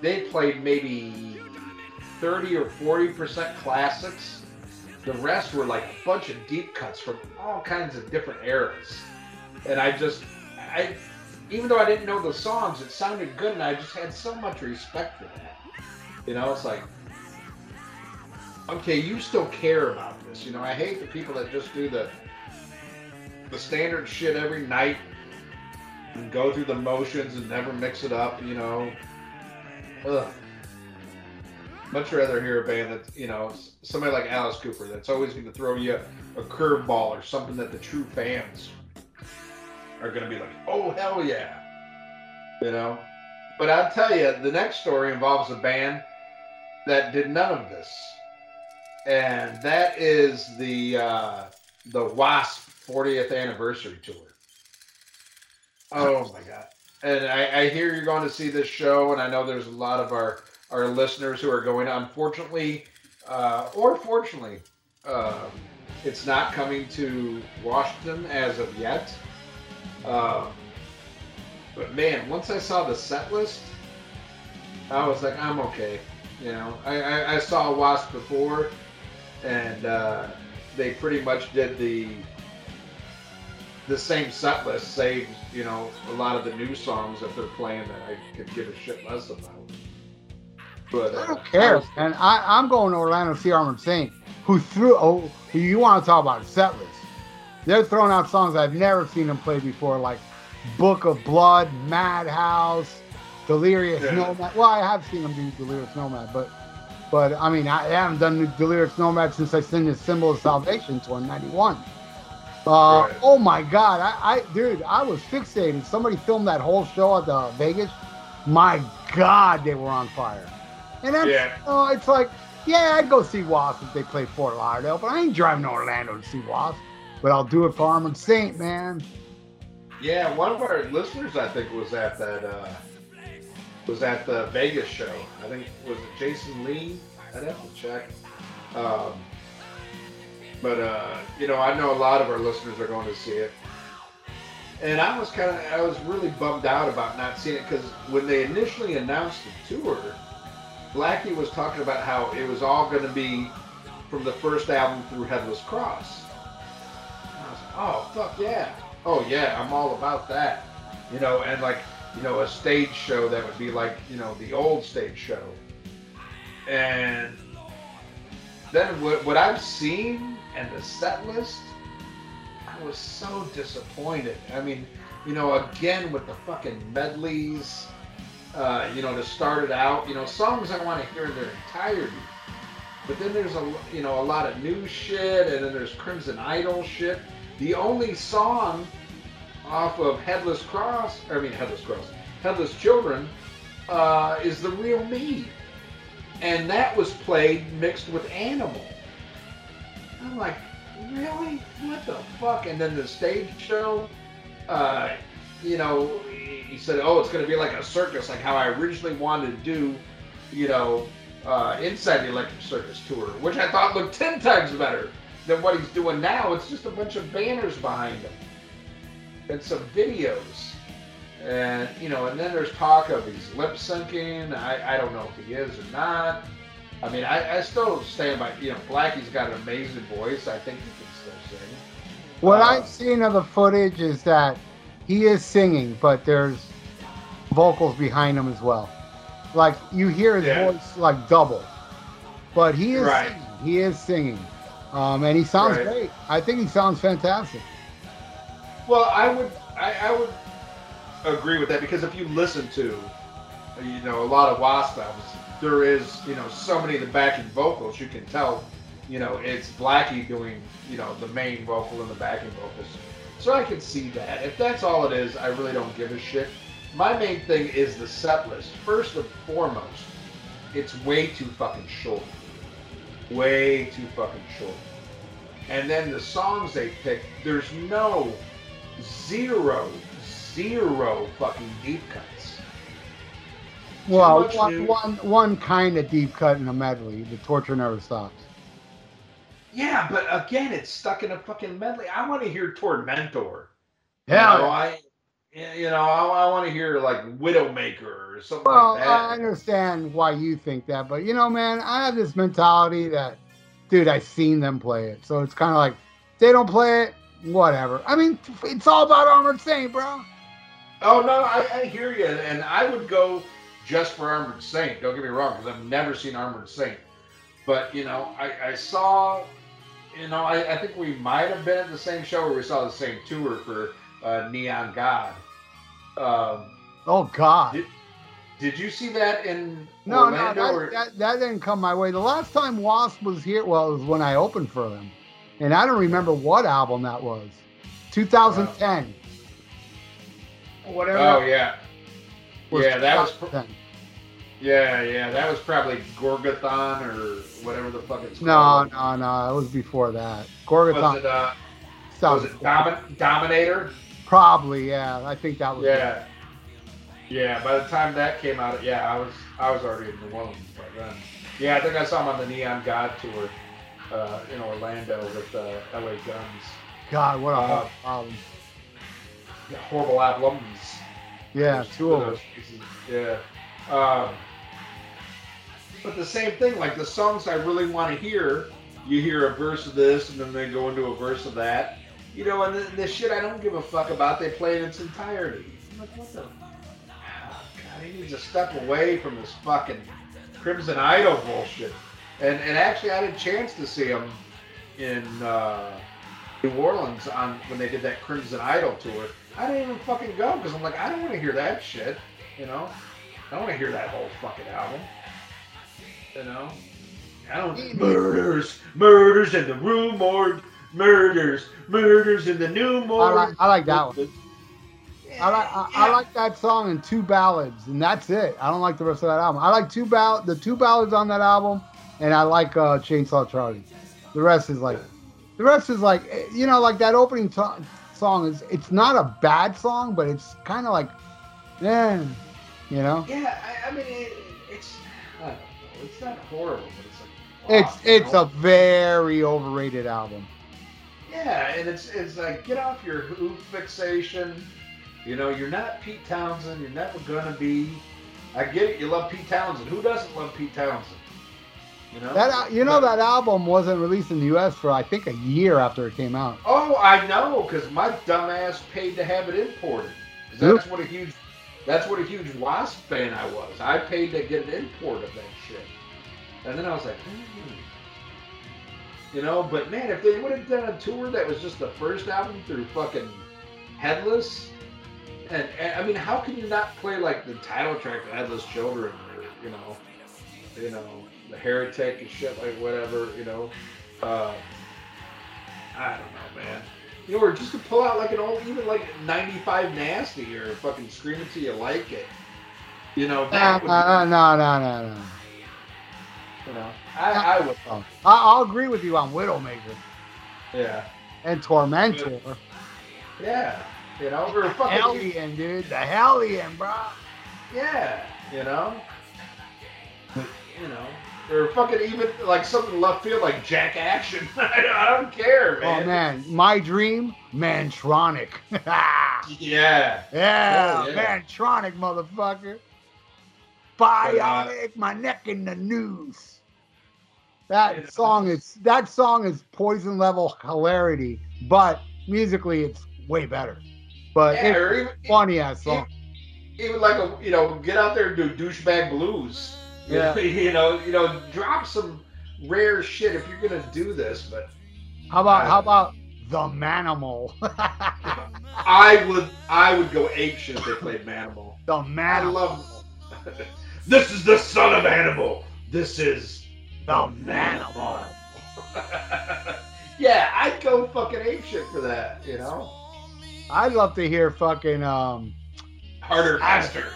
they played maybe 30 or 40 percent classics. The rest were like a bunch of deep cuts from all kinds of different eras. And I just, I, even though I didn't know the songs, it sounded good, and I just had so much respect for that. You know, it's like, okay, you still care about this. You know, I hate the people that just do the the standard shit every night and go through the motions and never mix it up. You know, ugh. Much rather hear a band that you know somebody like Alice Cooper that's always going to throw you a curveball or something that the true fans are going to be like, oh hell yeah, you know. But I'll tell you, the next story involves a band that did none of this, and that is the uh, the Wasp 40th anniversary tour. Oh my god! And I, I hear you're going to see this show, and I know there's a lot of our our listeners who are going. Unfortunately, uh, or fortunately, um, it's not coming to Washington as of yet. Um, but man, once I saw the set list, I was like, I'm okay. You know, I, I, I saw Wasp before, and uh, they pretty much did the the same set list, save you know a lot of the new songs that they're playing that I could give a shit less about. But uh, I don't care, and I, I'm going to Orlando to see Armored Saint, who threw. Oh, you want to talk about set list? They're throwing out songs I've never seen them play before, like Book of Blood, Madhouse, Delirious Yeah. Nomad. Well, I have seen them do Delirious Nomad, but but I mean, I haven't done Delirious Nomad since I seen the Symbol of Salvation tour in '91. Uh, Right. Oh my God, I, I dude, I was fixated. Somebody filmed that whole show at the Vegas. My God, they were on fire. And that's, Yeah. uh, it's like, yeah, I'd go see Wasp if they play Fort Lauderdale, but I ain't driving to Orlando to see Wasp. But I'll do it for Armored Saint, man. Yeah, one of our listeners, I think, was at that. Uh, was at the Vegas show. I think was it Jason Lee. I'd have to check. Um, but uh, you know, I know a lot of our listeners are going to see it, and I was kind of, I was really bummed out about not seeing it because when they initially announced the tour, Blackie was talking about how it was all going to be from the first album through Headless Cross. And I was like, oh fuck yeah, oh yeah, I'm all about that, you know, and like you know a stage show that would be like you know the old stage show, and then what, what I've seen and the set list, I was so disappointed. I mean, you know, again with the fucking medleys, uh, you know, to start it out, you know, songs I want to hear in their entirety. But then there's a you know a lot of new shit, and then there's Crimson Idol shit. The only song off of Headless Cross, I mean Headless Cross, Headless Children, uh, is the real me, and that was played mixed with Animal. I'm like, really? What the fuck? And then the stage show, uh, you know, he- said, oh, it's going to be like a circus, like how I originally wanted to do, you know, uh, inside the Electric Circus tour, which I thought looked ten times better than what he's doing now. It's just a bunch of banners behind him and some videos. And you know, and then there's talk of he's lip syncing. I, I don't know if he is or not. I mean, I, I still stand by. You know, Blackie's got an amazing voice. I think he can still sing. What Uh, I've seen of the footage is that he is singing, but there's vocals behind him as well. Like you hear his Yeah. voice like double, but he is Right. singing. He is singing, um, and he sounds Right. great. I think he sounds fantastic. Well, I would I, I would agree with that because if you listen to you know a lot of Wasp albums, there is you know so many of the backing vocals you can tell you know it's Blackie doing you know the main vocal and the backing vocals. So I can see that. If that's all it is, I really don't give a shit. My main thing is the set list. First and foremost, it's way too fucking short. Way too fucking short. And then the songs they pick, there's no zero, zero fucking deep cuts. Well, one, new- one, one kind of deep cut in a medley. The torture never stops. Yeah, but again, it's stuck in a fucking medley. I want to hear Tormentor. Yeah. You know, I, you know, I, I want to hear like Widowmaker or something Well, like that. I understand why you think that, but you know, man, I have this mentality that, dude, I've seen them play it, so it's kind of like they don't play it, whatever. I mean, it's all about Armored Saint, bro. Oh no, I, I hear you, and I would go just for Armored Saint. Don't get me wrong, because I've never seen Armored Saint. But you know, I, I saw, you know, I, I think we might have been at the same show where we saw the same tour for uh, Neon God. Um, Oh God, Did- did you see that in no, no, that, or- that that didn't come my way. The last time Wasp was here, well, it was when I opened for them, and I don't remember what album that was. 2010. Whatever. oh yeah, yeah, that was. Pr- yeah, yeah, that was probably Gorgathon or whatever the fuck it's No, called. no, no. It was before that. Was Gorgathon. it, uh, was it Domin- Dominator? Probably, yeah. I think that was. it. Yeah. Yeah, by the time that came out, yeah, I was I was already in New Orleans by then. Yeah, I think I saw him on the Neon God tour uh, in Orlando with uh, LA Guns. God, what a Uh, horrible album. Yeah, horrible albums. Yeah, two of those pieces, Yeah. Um, but the same thing, like the songs I really want to hear, you hear a verse of this and then they go into a verse of that. You know, and the, the shit I don't give a fuck about, they play in its entirety. I'm like, what the? Oh, [SIGHS] God, he needs to step away from this fucking Crimson Idol bullshit. And and actually, I had a chance to see him in uh, New Orleans on when they did that Crimson Idol tour, I didn't even fucking go because I'm like, I don't want to hear that shit. You know, I don't want to hear that whole fucking album. You know, I don't. Murders, murders in the room morgue, murders, murders in the new I like, I like that one. I like I, I like that song and two ballads, and that's it. I don't like the rest of that album. I like two ball the two ballads on that album, and I like uh, Chainsaw Charlie. The rest is like, the rest is like, eh, you know, like that opening to- song is. It's not a bad song, but it's kind of like, yeah, you know. Yeah, I, I mean, it, it's. It's not horrible, but it's like—it's—it's know? a very overrated album. Yeah, and it's it's like get off your who fixation. You know, you're not Pete Townshend. You're never gonna be. I get it. You love Pete Townshend. Who doesn't love Pete Townshend? You know. That uh, you know But- that album wasn't released in the U.S. for I think a year after it came out. Oh, I know, because my dumbass paid to have it imported. That's what a huge. That's what a huge Wasp fan I was. I paid to get an import of that shit, and then I was like, hmm. you know. But man, if they would have done a tour that was just the first album through fucking Headless, and, and I mean, how can you not play like the title track, the Headless Children, or you know, you know, the Heretic and shit like whatever, you know. Uh, I don't know, man. You know, or just to pull out like an old, even like 95 Nasty or fucking Scream Until You Like It. You know, No, no, uh, no, no, no, no. you know, I, I would, Oh, I, I'll agree with you on Widowmaker yeah, and Tormentor. yeah, you know, or fucking, Hellion, dude. The Hellion, bro. yeah, you know, or fucking even like something left field like Jack Action. I, [LAUGHS] don't, I don't care, Oh, man. man. My dream, Mantronic. [LAUGHS] Yeah, yeah, Oh, yeah. Mantronic, motherfucker. Bionic, my neck in the noose. That Yeah. song is that song is poison level hilarity, but musically it's way better. But yeah, it's even, funny ass song. even like a you know get out there and do douchebag blues Yeah. [LAUGHS] you know you know drop some rare shit if you're gonna do this but How about how about the Manimal? [LAUGHS] i would i would go ape shit if they played manimal the i Manimal. love [LAUGHS] this is the son of animal this is the Manimal. yeah i'd go fucking ape shit for that you know I'd love to hear fucking um harder faster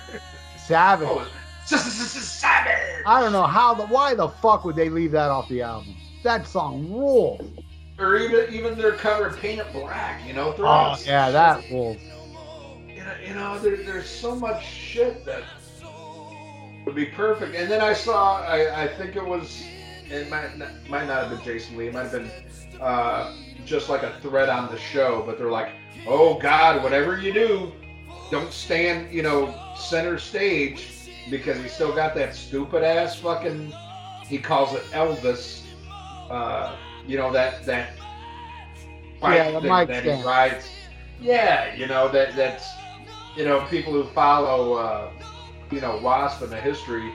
Savage. oh savage I don't know how the why the fuck would they leave that off the album? That song rules. or even even their cover paint it black you know Oh yeah, that rules. you know, you know there, there's so much shit that would be perfect. And then I saw, I, I think it was, it might not, might not have been Jason Lee. It might have been uh, just like a thread on the show. But they're like, oh God, whatever you do, don't stand, you know, center stage because he still got that stupid ass fucking. He calls it Elvis. Uh, you know that that. Yeah, the thing mic that stand. he rides. Yeah, you know that that's you know people who follow uh, you know Wasp and the history.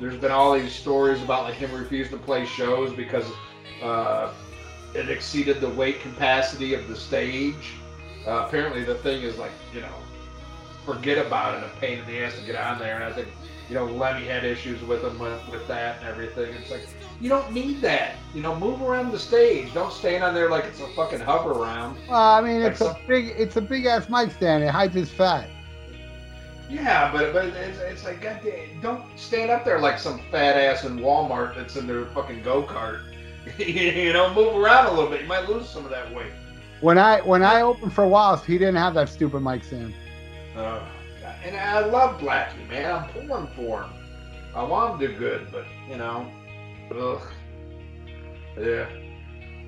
There's been all these stories about like him refusing to play shows because uh, it exceeded the weight capacity of the stage. Uh, apparently, the thing is like you know forget about it, a pain in the ass to get on there. And I think you know Lemmy had issues with him with, with that and everything. It's like you don't need that. You know, move around the stage. Don't stand on there like it's a fucking Hoveround. Well, I mean, Like it's a some- big, it's a big ass mic stand. It hides his fat. Yeah, but but it's, it's like goddamn, don't stand up there like some fat ass in Walmart that's in their fucking go kart. [LAUGHS] you know, move around a little bit. You might lose some of that weight. When I when I opened for Wasp, he didn't have that stupid mic stand. God. and I love Blackie, man. I'm pulling for him. I want him to do good, but you know, ugh, yeah.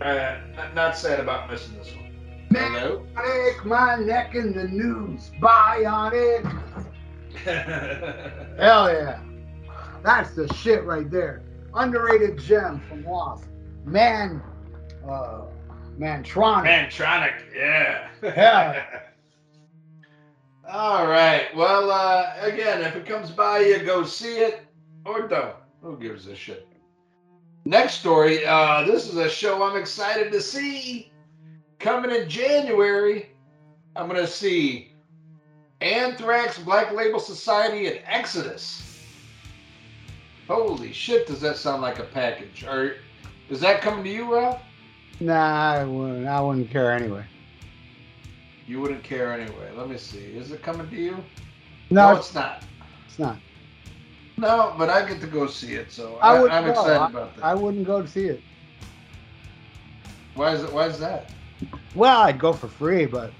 Uh, not, not sad about missing this one. Hello. Bionic, my neck in the news. Bionic. [LAUGHS] Hell yeah. That's the shit right there. Underrated gem from Wasp. Man, uh, Mantronic. Mantronic, yeah. Yeah. [LAUGHS] All right. Well, uh, again, if it comes by, you go see it or don't. Who gives a shit? Next story. Uh, this is a show I'm excited to see. Coming in January, I'm going to see Anthrax, Black Label Society, and Exodus. Holy shit, does that sound like a package? Are, is that coming to you, Ralph? Nah, I wouldn't. I wouldn't care anyway. You wouldn't care anyway. Let me see. Is it coming to you? No, No, it's, not. it's not. No, but I get to go see it, so I I no, excited I, about that. I wouldn't go to see it. why is it? Why is that? Well, I'd go for free, but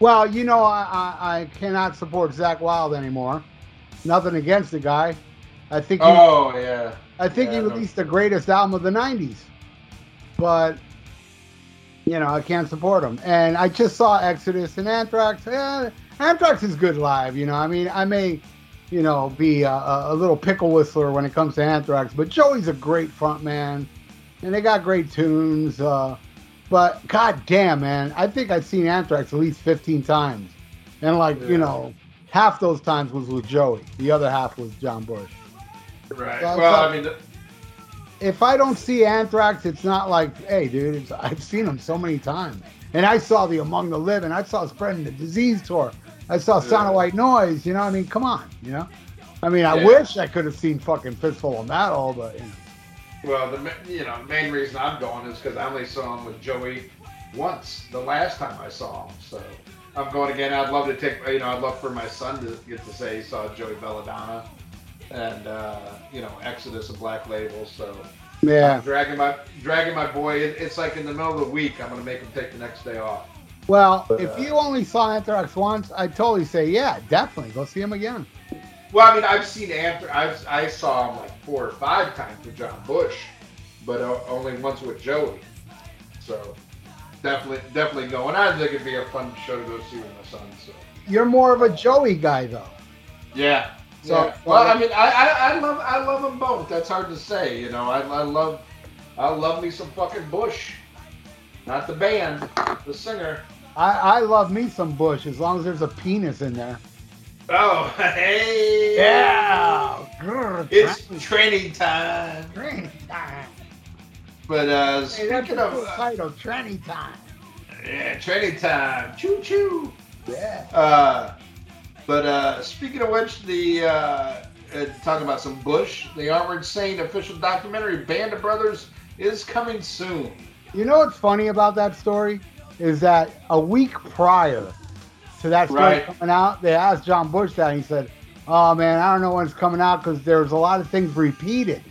well, you know, I I, I cannot support Zakk Wylde anymore. Nothing against the guy. I think he, Oh yeah. I think yeah, he I released the greatest album of the '90s, but you know, I can't support them. And I just saw Exodus and Anthrax. Yeah, Anthrax is good live. You know, I mean, I may, you know, be a, a little pickle whistler when it comes to Anthrax, but Joey's a great front man, and they got great tunes. Uh, but god damn, man, I think I've seen Anthrax at least 15 times, and like Yeah. you know, half those times was with Joey. The other half was John Bush Right. Well, Well, so- I mean, if I don't see Anthrax, it's not like, hey, dude, it's, I've seen them so many times. And I saw the Among the Living. I saw Spreading the Disease tour. I saw Sound of White Noise. You know, I mean, come on, you know. I mean, I Yeah. wish I could have seen fucking Fistful of Metal, but you know. well, the you know main reason I'm going is because I only saw him with Joey once the last time I saw him. So I'm going again. I'd love to take you know I'd love for my son to get to say he saw Joey Belladonna and uh, you know Exodus and Black Label. So yeah. I'm dragging my dragging my boy. It, it's like in the middle of the week. I'm gonna make him take the next day off. Well, But, if uh, you only saw Anthrax once, I'd totally say, yeah, definitely go see him again. Well, I mean, I've seen Anthrax. I've, I saw him like four or five times with John Bush, but uh, only once with Joey. So definitely, definitely going. I think it'd be a fun show to go see with my son. So You're more of a Joey guy, though. yeah. So- yeah. well, I mean, I, I, I love I love them both. That's hard to say. You know, I, I love I love me some fucking Bush, not the band, the singer. I, I love me some Bush as long as there's a penis in there. Oh, [LAUGHS] hey. Yeah! Grr, It's training time. training time. But uh, Hey, speaking of cool uh, title, training time. yeah, training time. Choo choo. Yeah. Uh, but uh, speaking of which, the uh, uh, talking about some Bush, the Armored Saint official documentary Band of Brothers is coming soon. You know what's funny about that story is that a week prior to that story Right. coming out, they asked John Bush that, and he said, "Oh man, I don't know when it's coming out because there's a lot of things repeated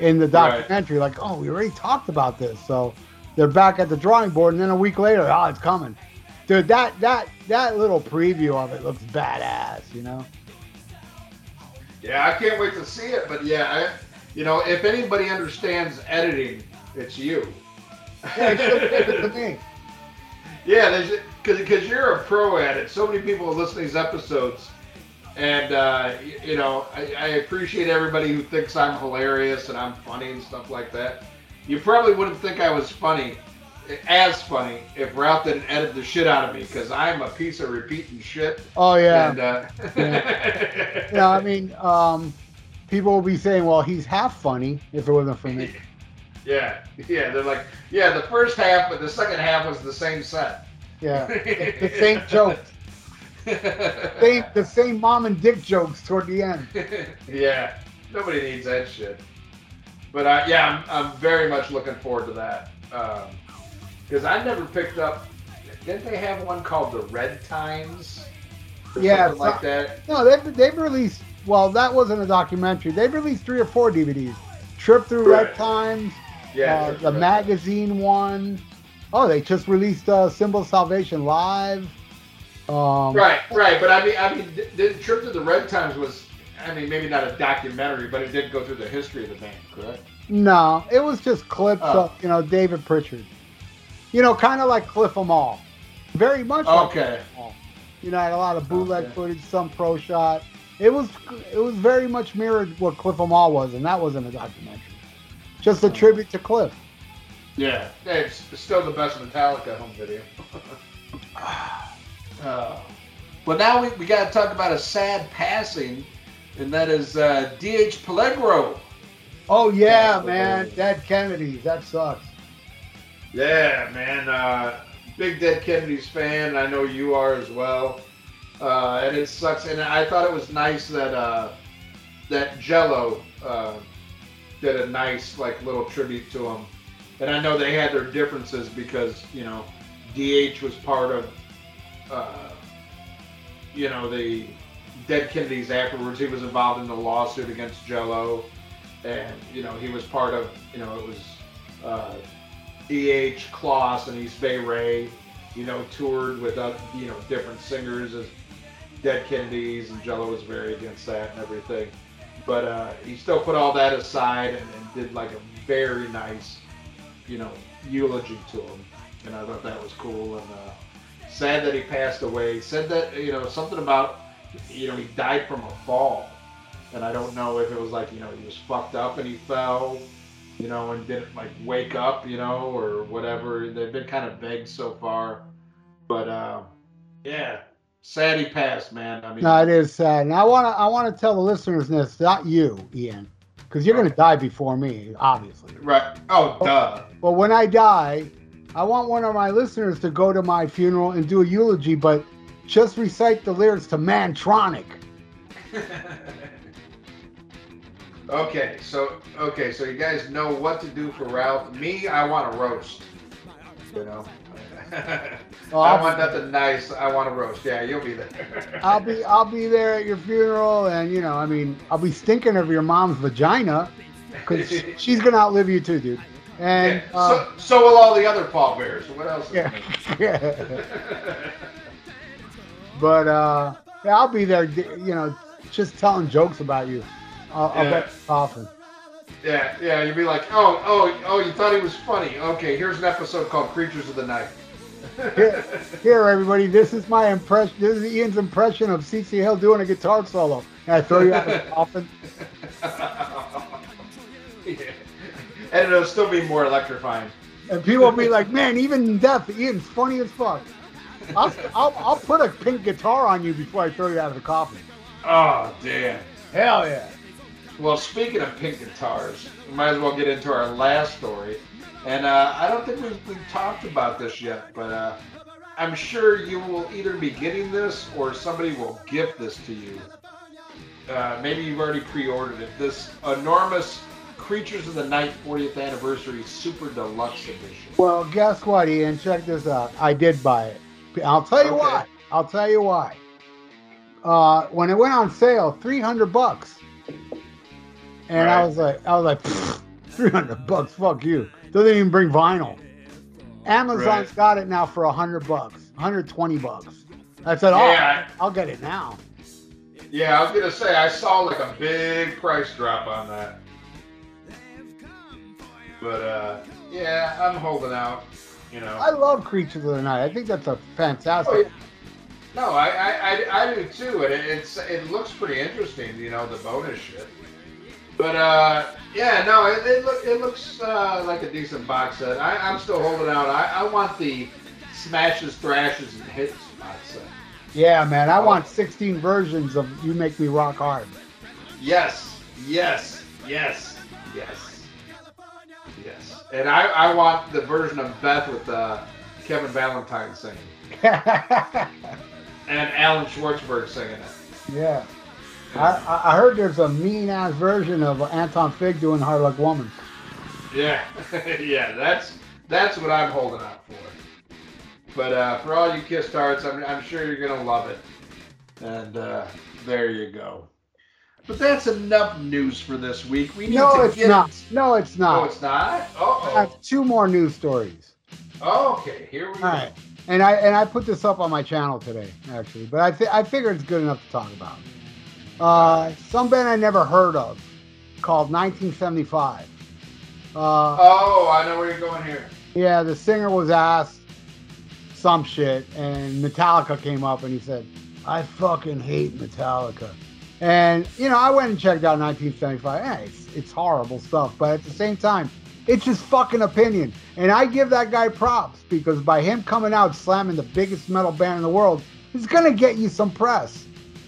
in the Right. documentary. Like, oh, we already talked about this, so they're back at the drawing board, and then a week later, oh, it's coming." Dude, that that that little preview of it looks badass. You know? Yeah, I can't wait to see it. But yeah, I, you know, if anybody understands editing, it's you. Yeah, just give it to me. [LAUGHS] Yeah, because because you're a pro at it. So many people listen to these episodes, and uh, you know, I, I appreciate everybody who thinks I'm hilarious and I'm funny and stuff like that. You probably wouldn't think I was funny, as funny, if Ralph didn't edit the shit out of me, because I'm a piece of repeating shit. Oh yeah. And, uh, You [LAUGHS] know, I mean, um, people will be saying, "Well, he's half funny." If it wasn't for me. [LAUGHS] yeah, yeah, they're like, yeah, the first half, but the second half was the same set. Yeah, [LAUGHS] the same jokes, same the same mom and dick jokes toward the end. yeah, nobody needs that shit. But uh, yeah, I'm, I'm very much looking forward to that because I never picked up. Didn't they have one called the Red Times? Yeah, like that. No, they've they've released. Well, that wasn't a documentary. They've released three or four DVDs. Trip through Right. Red Times, Yeah, uh, the Times. magazine one. Oh, they just released uh, Symbol Salvation live. Um, Right, right. But I mean, I mean, the, the Trip to the Red Times was, I mean, maybe not a documentary, but it did go through the history of the band, correct? No, it was just clips Oh. of you know David Prichard. You know, kind of like Cliff 'Em All. Very much. like Okay. Cliff 'Em You know, had a lot of bootleg Okay. footage, some pro shot. It was it was very much mirrored what Cliff 'Em All was, and that wasn't a documentary. Just a tribute to Cliff. Yeah, it's still the best Metallica home video. [SIGHS] uh, well, now we, we got to talk about a sad passing, and that is uh, D.H. Peligro. Oh yeah, man, okay. Dead Kennedys. That sucks. Yeah, man. Uh, big Dead Kennedys fan. I know you are as well. uh, and it sucks. And I thought it was nice that uh, that Jello uh, did a nice like little tribute to him. And I know they had their differences because you know DH was part of uh, you know the Dead Kennedys afterwards. He was involved in the lawsuit against Jello, and you know he was part of you know it was uh, DH Klaus and East Bay Ray. You know toured with uh, you know different singers as Dead Kennedys, and Jello was very against that and everything. But uh, he still put all that aside and, and did like a very nice, you know, eulogy to him, and I thought that was cool. And uh, sad that he passed away. Said that you know something about you know he died from a fall, and I don't know if it was like you know he was fucked up and he fell, you know, and didn't like wake up, you know, or whatever. They've been kind of vague so far, but uh, yeah, sad he passed, man. I mean, No, it is sad. And I want to I want to tell the listeners this, not you, Ian, because you're going to die before me, obviously. right? Oh, duh. But when I die, I want one of my listeners to go to my funeral and do a eulogy, but just recite the lyrics to Mantronic. [LAUGHS] okay, so okay, so you guys know what to do for Ralph. Me, I want a roast. You know. [LAUGHS] Oh, I want nothing nice. I want a roast. Yeah, you'll be there. [LAUGHS] I'll be I'll be there at your funeral, and you know, I mean, I'll be stinking of your mom's vagina, because [LAUGHS] she's gonna outlive you too, dude. And Yeah, uh, so, so will all the other pallbearers. What else? yeah, yeah. but uh, yeah, I'll be there. You know, just telling jokes about you. I'll, I'll Yeah. bet coffin. yeah, yeah. You'd be like, oh, oh, oh, you thought he was funny. Okay, here's an episode called Creatures of the Night. [LAUGHS] Here, here, everybody. This is my impression. This is Ian's impression of CC Hill doing a guitar solo. And I throw you out of the [LAUGHS] coffin. [LAUGHS] yeah. And it'll still be more electrifying. And people will be like, man, even in death, Ian's funny as fuck. I'll, I'll, I'll put a pink guitar on you before I throw you out of the coffin. Oh, damn. Hell yeah. Well, speaking of pink guitars, we might as well get into our last story. And uh, I don't think we've, we've talked about this yet, but uh, I'm sure you will either be getting this or somebody will gift this to you. Uh, maybe you've already pre-ordered it. This enormous Creatures of the Night 40th Anniversary Super Deluxe Edition. Well, guess what, Ian? Check this out. I did buy it. I'll tell you Okay. why. I'll tell you why. Uh, when it went on sale, three hundred bucks, and I was like, I was like, three hundred bucks. Fuck you. Doesn't even bring vinyl. Amazon's Right. got it now for hundred bucks, hundred twenty bucks. I said, oh, Yeah. I'll get it now. Yeah, I was gonna say I saw like a big price drop on that, but uh, yeah, I'm holding out. You know. I love Creatures of the Night. I think that's a fantastic. Oh, yeah. No, I, I, I, I do too, and it, it's it looks pretty interesting, you know, the bonus shit. But uh, yeah, no, it, it look it looks uh, like a decent box set. I, I'm still holding out. I, I want the smashes, thrashes, and hits box set. Yeah, man. I want 16 versions of You Make Me Rock Hard. Yes, yes, yes, yes, yes. And I, I want the version of Beth with uh, Kevin Valentine singing [LAUGHS] and Alan Schwartzberg singing it. I, I- I heard there's a mean ass version of Anton Fig doing Hard Luck Woman. Yeah, [LAUGHS] yeah, that's that's what I'm holding out for. But uh, for all you Kiss Tarts, I'm, I'm sure you're gonna love it. And uh, there you go. But that's enough news for this week. We need No, to it's get. not. No, it's not. No, it's not. I Oh, have two more news stories. okay. Here we go. All right. And I and I put this up on my channel today, actually. But I th- I figured it's good enough to talk about. Uh, some band I never heard of, called 1975. Uh, Oh, I know where you're going here. Yeah, the singer was asked some shit, and Metallica came up and he said, I fucking hate Metallica. And, you know, I went and checked out 1975. Eh, it's, it's horrible stuff, but at the same time, it's his fucking opinion. And I give that guy props because by him coming out slamming the biggest metal band in the world, it's going to get you some press,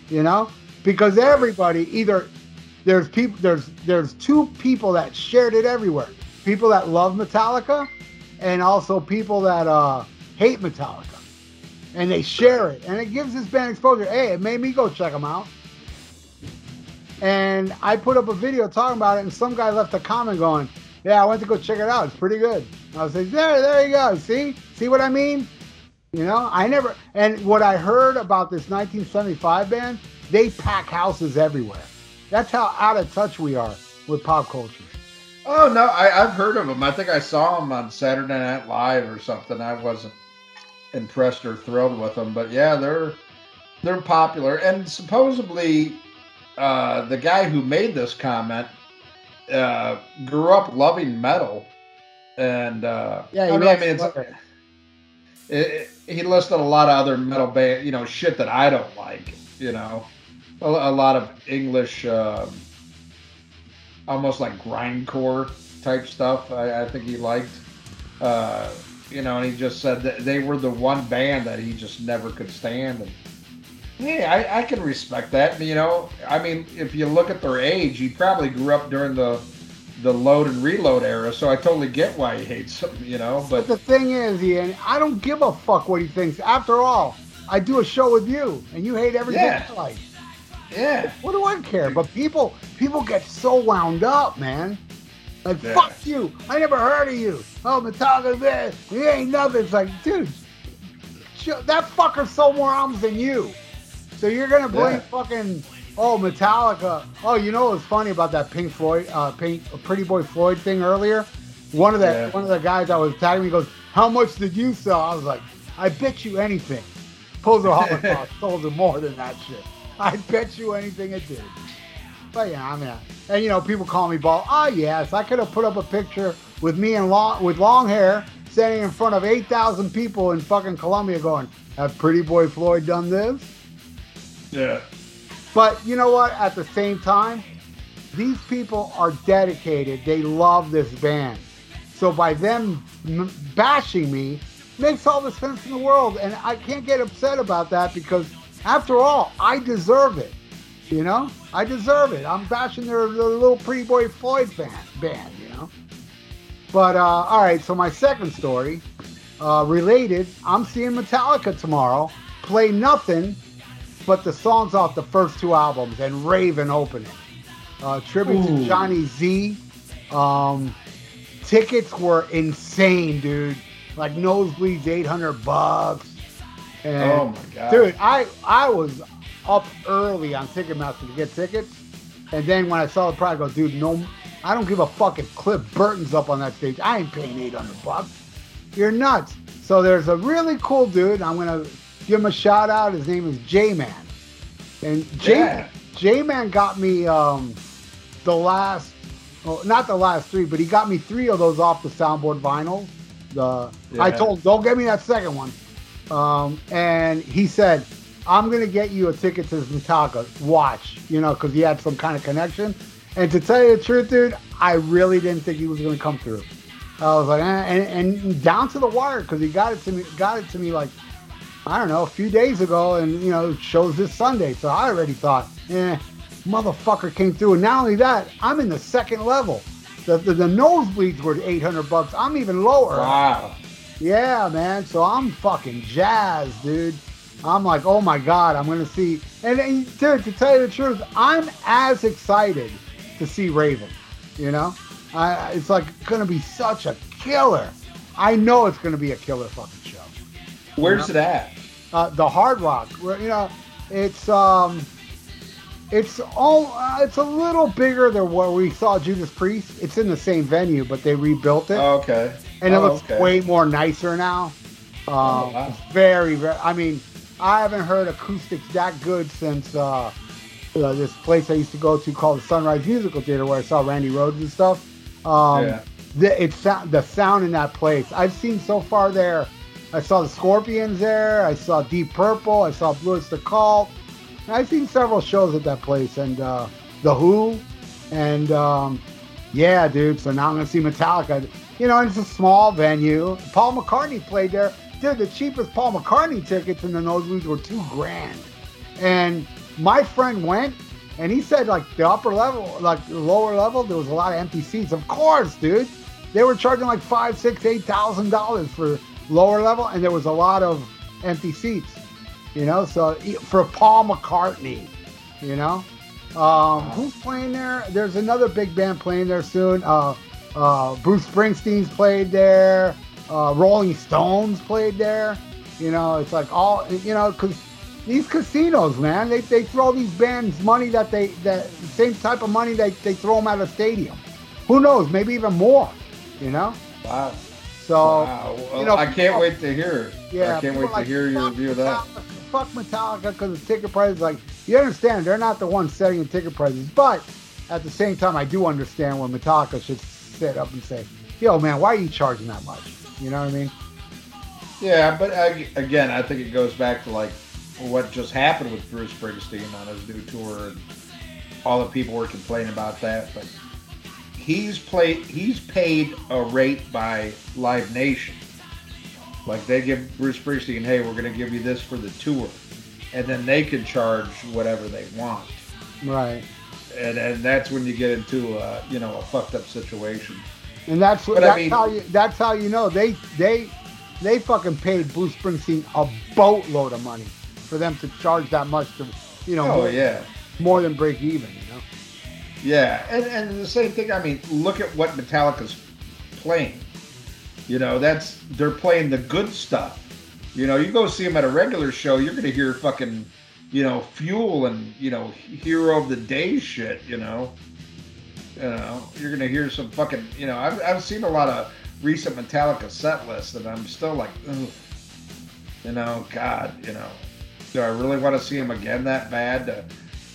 you know? Because everybody either there's people there's there's two people that shared it everywhere. People that love Metallica and also people that uh, hate Metallica. and they share it, and it gives this band exposure. Hey, it made me go check them out. And I put up a video talking about it, and some guy left a comment going, "Yeah, I went to go check it out. It's pretty good." I was like, "There, there you go. See, see what I mean?" You know, I never. And what I heard about this 1975 band, they pack houses everywhere. That's how out of touch we are with pop culture. Oh no, I, I've heard of them. I think I saw them on Saturday Night Live or something. I wasn't impressed or thrilled with them, but yeah, they're they're popular. And supposedly, uh, the guy who made this comment uh, grew up loving metal, and uh, Yeah, I mean, I mean, it, it- he listed a lot of other metal band, you know, shit that I don't like. You know, a, a lot of English, um almost like grindcore type stuff. I, I think he liked. Uh, you know, and he just said that they were the one band that he just never could stand. And hey, I, I can respect that. You know, I mean, if you look at their age, he probably grew up during the the load and reload era, so I totally get why he hates them. You know, but But the thing is, Ian, I don't give a fuck what he thinks. After all, I do a show with you, and you hate everything Yeah. I like. Yeah. What do I care? But people, people get so wound up, man. Like Yeah. fuck you! I never heard of you. Oh, Metallica, this, he ain't nothing. It's like, dude, that fucker sold more albums than you. So you're gonna blame Yeah. fucking oh Metallica? Oh, you know what's funny about that Pink Floyd, uh, Pink Pretty Boy Floyd thing earlier? One of the Yeah. one of the guys that was tagging me goes, "How much did you sell?" I was like, "I bet you anything." Pulls a [LAUGHS] Holocaust sold him more than that shit. [LAUGHS] I bet you anything it did. But yeah, I mean, and you know, people call me bald. Ah, yes, I could have put up a picture with me and long with long hair, standing in front of eight thousand people in fucking Colombia, going, "Have Pretty Boy Floyd done this?" Yeah. But you know what? At the same time, these people are dedicated. They love this band. So by them m- bashing me, makes all the sense in the world. And I can't get upset about that because, after all, I deserve it. You know, I deserve it. I'm bashing their, their little Pretty Boy Floyd band, band. You know. But uh, all right. So my second story, uh, related. I'm seeing Metallica tomorrow. Play nothing but the songs off the first two albums and Raven opening. Uh, tribute Ooh. to Johnny Z. Um, tickets were insane, dude. Like nosebleeds, eight hundred bucks. And, Oh my god. dude, I I was up early on Ticketmaster to get tickets, and then when I saw the price, I go, dude, no, I don't give a fuck if Cliff Burton's up on that stage. I ain't paying eight hundred bucks. You're nuts. So there's a really cool dude. I'm gonna give him a shout out. His name is J Man, and J Yeah. J Man got me um, the last, well, not the last three, but he got me three of those off the soundboard vinyl. The I told, don't get me that second one. Um, and he said, I'm gonna get you a ticket to Metallica. Watch, you know, because he had some kind of connection. And to tell you the truth, dude, I really didn't think he was gonna come through. I was like, eh, and, and down to the wire because he got it to me, got it to me like I don't know, a few days ago, and you know, shows this Sunday. So I already thought, eh, motherfucker came through. And not only that, I'm in the second level. The, the, the nosebleeds were 800 bucks. I'm even lower. Wow. Yeah, man. So I'm fucking jazzed, dude. I'm like, oh my god, I'm gonna see. And, and dude, to tell you the truth, I'm as excited to see Raven. You know, I, it's like gonna be such a killer. I know it's gonna be a killer fucking show Where's it at? uh, the Hard Rock. Where you know, it's um, it's all uh, it's a little bigger than where we saw Judas Priest. It's in the same venue, but they rebuilt it, Okay. And it Oh, looks okay. way more nicer now. Um, Oh, wow. very, very. I mean, I haven't heard acoustics that good since uh, uh, this place I used to go to called the Sunrise Musical Theater, where I saw Randy Rhoads and stuff. Um, Yeah. the it's sound the sound in that place. I've seen so far there. I saw the Scorpions there. I saw Deep Purple. I saw Blue Oyster Cult. I've seen several shows at that place, and uh, the Who, and um, yeah, dude. So now I'm gonna see Metallica. You know, it's a small venue. Paul McCartney played there. Dude, the cheapest Paul McCartney tickets in the nosebleeds were two grand. And my friend went, and he said like the upper level, like the lower level, there was a lot of empty seats. Of course, dude. They were charging like five, six, eight thousand dollars for lower level, and there was a lot of empty seats. You know, so for Paul McCartney, you know, um, who's playing there? There's another big band playing there soon. Uh, uh, Bruce Springsteen's played there. Uh, Rolling Stones played there. You know, it's like all you know because these casinos, man, they, they throw these bands money that they that same type of money they, they throw them at a stadium. Who knows? Maybe even more. You know. Wow. So wow. Well, you know, I can't people- wait to hear. yeah, I can't wait to hear your review of that. Fuck Metallica because the ticket prices. Like you understand, they're not the ones setting the ticket prices, but at the same time, I do understand where Metallica should sit up and say, "Yo, man, why are you charging that much?" You know what I mean? Yeah, but I, again, I think it goes back to like what just happened with Bruce Springsteen on his new tour, and all the people were complaining about that. But he's played, he's paid a rate by Live Nation. Like they give Bruce Springsteen, hey, we're going to give you this for the tour, and then they can charge whatever they want, Right. And and that's when you get into a, you know a fucked up situation. And that's what But I mean- how you that's how you know they they they fucking paid Bruce Springsteen a boatload of money for them to charge that much to you know Oh more, yeah. more than break even. You know. Yeah, and, and the same thing. I mean, look at what Metallica's playing. You know, that's they're playing the good stuff. You know, you go see them at a regular show, you're gonna hear fucking, you know, Fuel and you know, Hero of the Day shit. You know, you know, you're gonna hear some fucking. You know, I've I've seen a lot of recent Metallica set lists, and I'm still like, Ugh. you know, God, you know, do I really want to see him again that bad? To,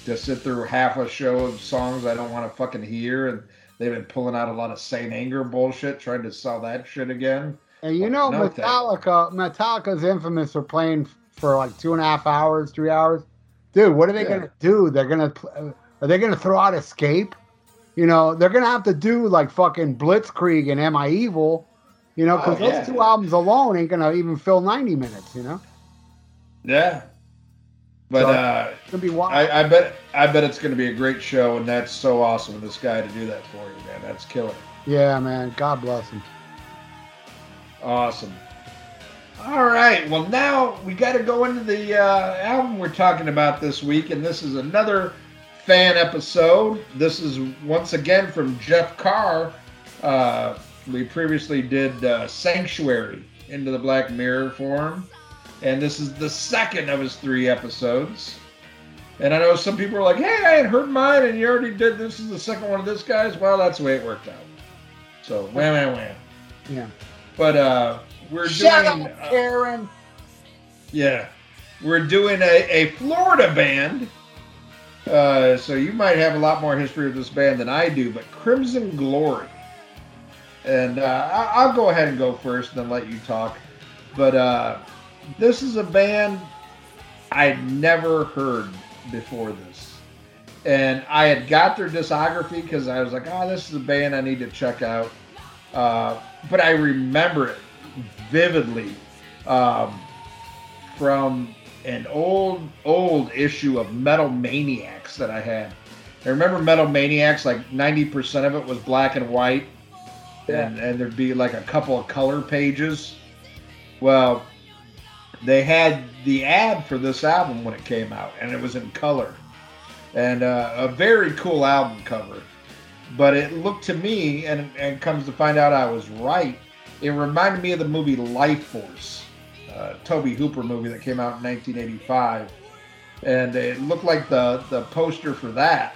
to sit through half a show of songs I don't want to fucking hear, and they've been pulling out a lot of Saint Anger bullshit, trying to sell that shit again. And you know no. Metallica Metallica's infamous for playing for like two and a half hours, three hours. Dude, what are they Yeah. gonna do? They're gonna are they gonna throw out Escape? You know, they're gonna have to do like fucking Blitzkrieg and Am I Evil? You know, because Oh, those two albums alone ain't gonna even fill ninety minutes. You know, Yeah, but So- uh, it's gonna be wild. I, I bet I bet it's going to be a great show, and that's so awesome of this guy to do that for you, man. That's killer. yeah, man. God bless him. Awesome. All right. Well, now we got to go into the uh, album we're talking about this week, and this is another fan episode. This is once again from Jeff Carr. Uh, we previously did uh, Sanctuary into the Black Mirror for him, and this is the second of his three episodes. And I know some people are like, "Hey, I had heard mine, and you already did. This is the second one of this guy's." Well, that's the way it worked out. So, wham, wham, wham. Yeah. But uh, we're Shut doing, up, uh, Karen. yeah, we're doing a, a Florida band. Uh, so you might have a lot more history of this band than I do, but Crimson Glory. And uh, I- I'll go ahead and go first, and then let you talk. But uh, this is a band I'd never heard before this, and I had got their discography because I was like, "Oh, this is a band I need to check out." Uh, but I remember it vividly um, from an old, old issue of Metal Maniacs that I had. I remember Metal Maniacs, like 90% of it was black and white, and, and there'd be like a couple of color pages. Well, they had the ad for this album when it came out, and it was in color. And uh, a very cool album cover. But it looked to me, and, and comes to find out I was right, it reminded me of the movie Life Force, uh, Tobe Hooper movie that came out in 1985. And it looked like the, the poster for that.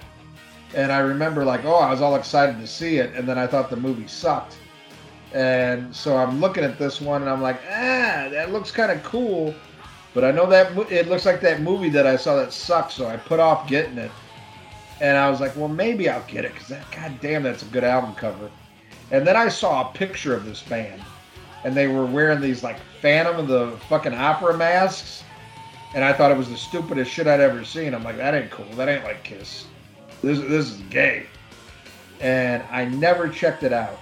And I remember, like, oh, I was all excited to see it, and then I thought the movie sucked. And so I'm looking at this one, and I'm like, ah, that looks kind of cool. But I know that it looks like that movie that I saw that sucked, so I put off getting it. And I was like, well, maybe I'll get it because that, goddamn, that's a good album cover. And then I saw a picture of this band, and they were wearing these like Phantom of the fucking Opera masks, and I thought it was the stupidest shit I'd ever seen. I'm like, that ain't cool. That ain't like Kiss. This this is gay. And I never checked it out.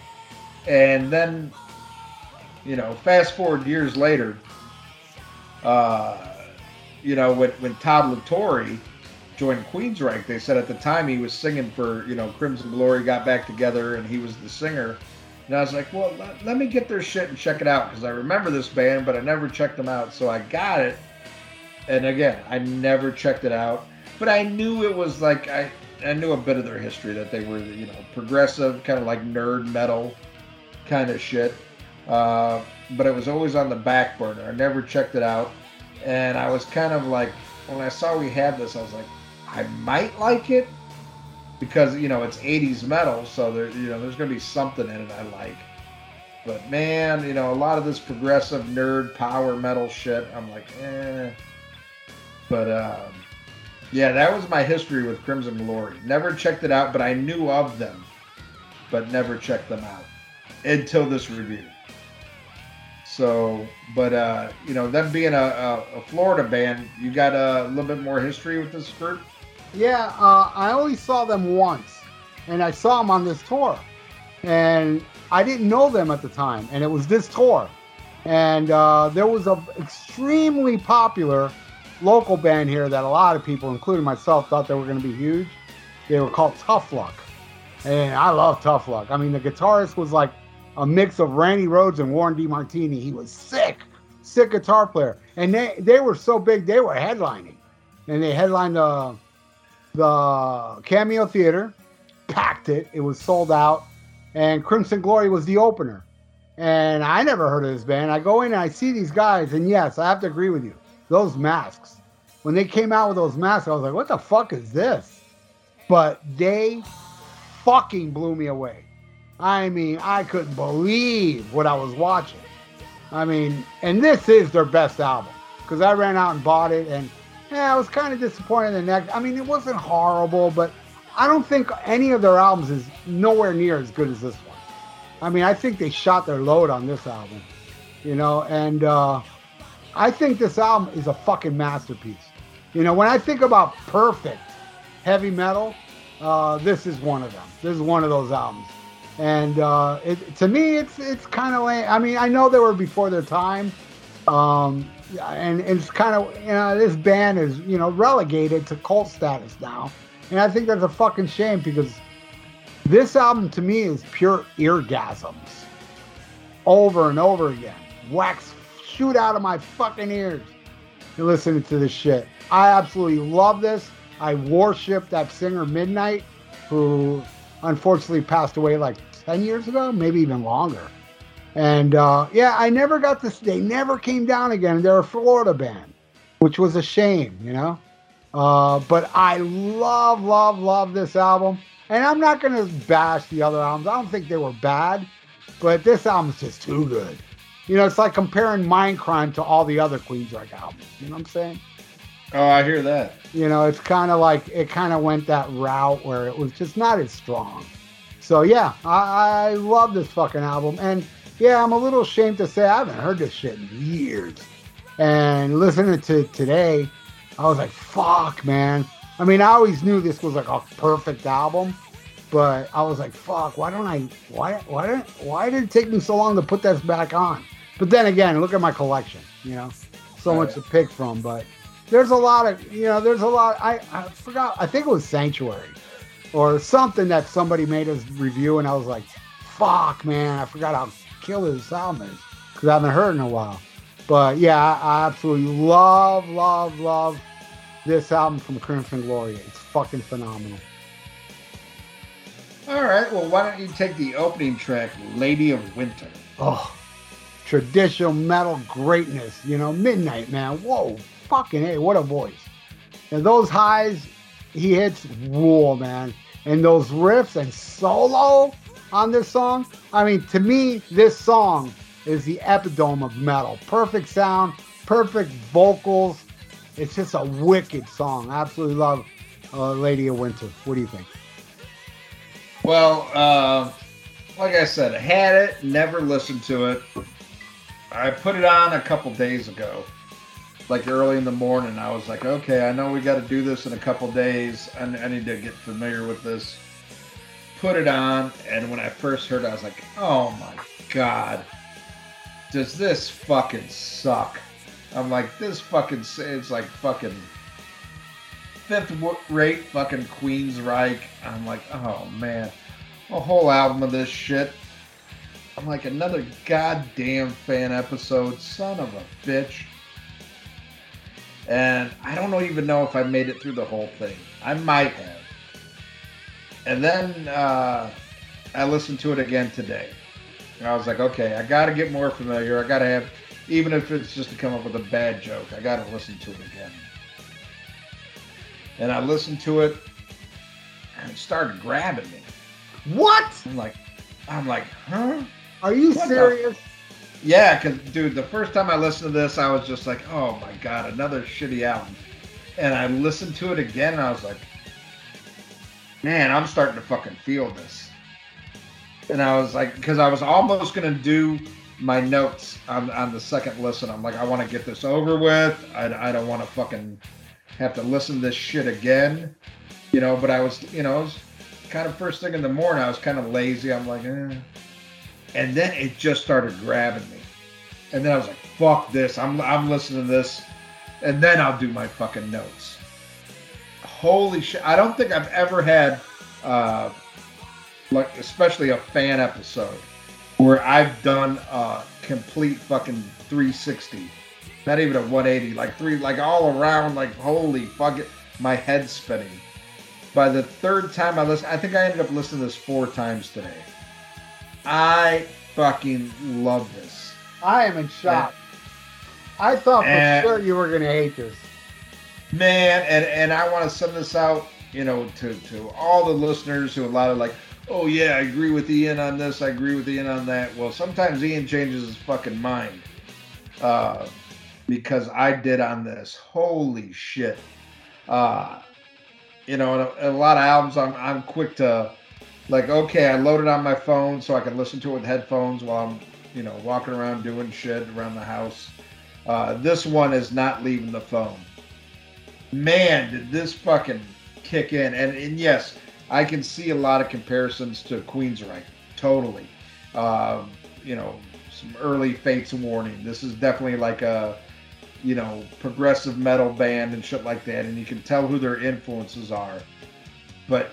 And then, you know, fast forward years later, uh, you know, when when Todd La Torre joined Queensryche, they said at the time he was singing for, you know, Crimson Glory got back together and he was the singer. And I was like, well, let, let me get their shit and check it out because I remember this band, but I never checked them out. So I got it. And again, I never checked it out, but I knew it was like I I knew a bit of their history that they were you know progressive, kind of like nerd metal kind of shit. Uh, but it was always on the back burner. I never checked it out, and I was kind of like when I saw we had this, I was like, I might like it because you know it's 80s metal, so there you know there's gonna be something in it I like. But man, you know a lot of this progressive nerd power metal shit, I'm like, eh. But um, yeah, that was my history with Crimson Glory. Never checked it out, but I knew of them, but never checked them out until this review. So, but uh, you know, them being a, a, a Florida band, you got a little bit more history with this group. Yeah, uh, I only saw them once, and I saw them on this tour, and I didn't know them at the time, and it was this tour, and uh, there was a extremely popular local band here that a lot of people, including myself, thought they were going to be huge. They were called Tough Luck, and I love Tough Luck. I mean, the guitarist was like a mix of Randy Rhoads and Warren DeMartini. He was sick, sick guitar player, and they they were so big they were headlining, and they headlined the the Cameo Theater, packed it. It was sold out, and Crimson Glory was the opener. And I never heard of this band. I go in and I see these guys, and yes, I have to agree with you. Those masks, when they came out with those masks, I was like, "What the fuck is this?" But they fucking blew me away. I mean, I couldn't believe what I was watching. I mean, and this is their best album because I ran out and bought it, and yeah, I was kind of disappointed in the next. I mean, it wasn't horrible, but I don't think any of their albums is nowhere near as good as this one. I mean, I think they shot their load on this album, you know, and uh, I think this album is a fucking masterpiece. You know, when I think about perfect heavy metal, uh, this is one of them. This is one of those albums and uh, it, to me, it's it's kind of like I mean, I know they were before their time, um, and, it's kind of you know this band is you know relegated to cult status now, and I think that's a fucking shame because this album to me is pure eargasms, over and over again. Wax shoot out of my fucking ears. You're listening to this shit. I absolutely love this. I worship that singer Midnight, who unfortunately passed away like 10 years ago, maybe even longer. And uh, yeah, I never got this. They never came down again. They're a Florida band, which was a shame, you know. Uh, but I love, love, love this album. And I'm not going to bash the other albums. I don't think they were bad, but this album's just too good. You know, it's like comparing Mindcrime to all the other Queensryche albums. You know what I'm saying? Oh, I hear that. You know, it's kind of like it kind of went that route where it was just not as strong. So yeah, I, I love this fucking album, and yeah, I'm a little ashamed to say I haven't heard this shit in years. And listening to today, I was like, fuck, man. I mean, I always knew this was like a perfect album, but I was like, fuck, why don't I? Why? Why did? Why did it take me so long to put this back on? But then again, look at my collection. You know, so much to pick from, but there's a lot of you know there's a lot I, I forgot i think it was sanctuary or something that somebody made us review and i was like fuck man i forgot how killer is because i haven't heard in a while. But yeah I, I absolutely love love love this album from crimson glory. It's fucking phenomenal. All right well why don't you take the opening track lady of winter? Oh traditional metal greatness you know midnight man. Whoa fucking hey, what a voice. And those highs he hits whoa, man. And those riffs and solo on this song. I mean, to me, this song is the epitome of metal. Perfect sound, perfect vocals. It's just a wicked song. I absolutely love uh, Lady of Winter. What do you think? Well, uh, like I said, I had it, never listened to it. I put it on a couple days ago like early in the morning. I was like, okay, I know we got to do this in a couple days. I, I need to get familiar with this. Put it on, and when I first heard it, I was like, oh my god, does this fucking suck? I'm like, this fucking, it's like fucking fifth rate fucking Queens Queensryche. I'm like, oh man, a whole album of this shit. I'm like, another goddamn fan episode, son of a bitch. And I don't even know if I made it through the whole thing. I might have. And then uh, I listened to it again today. And I was like, okay, I got to get more familiar. I got to have, even if it's just to come up with a bad joke, I got to listen to it again. And I listened to it, and it started grabbing me. What? I'm like, I'm like, huh? Are you What the- serious? Yeah, because dude, the first time I listened to this, I was just like, oh my god, another shitty album. And I listened to it again, and I was like, man, I'm starting to fucking feel this. And I was like, because I was almost gonna do my notes on, on the second listen. I'm like, I want to get this over with. I, I don't want to fucking have to listen to this shit again, you know. But I was, you know, was kind of first thing in the morning. I was kind of lazy. I'm like, eh. And then it just started grabbing me. And then I was like, fuck this. I'm, I'm listening to this. And then I'll do my fucking notes. Holy shit. I don't think I've ever had, uh, like, especially a fan episode where I've done a complete fucking 360. Not even a 180. Like, three, like all around, like, holy fuck it. My head's spinning. By the third time I listened, I think I ended up listening to this four times today. I fucking love this. I am in shock. I thought for Eh. sure you were gonna hate this. Man, and, and I want to send this out, you know, to, to all the listeners who a lot of like, oh yeah, I agree with Ian on this, I agree with Ian on that. Well, sometimes Ian changes his fucking mind. Uh, because I did on this. Holy shit. Uh, you know, and a, a lot of albums I'm I'm quick to like, okay, I load it on my phone so I can listen to it with headphones while I'm, you know, walking around doing shit around the house. Uh, this one is not leaving the phone. Man, did this fucking kick in. And, and yes, I can see a lot of comparisons to Queensryche. Totally. Um, you know, some early Fates Warning. This is definitely like a, you know, progressive metal band and shit like that. And you can tell who their influences are. But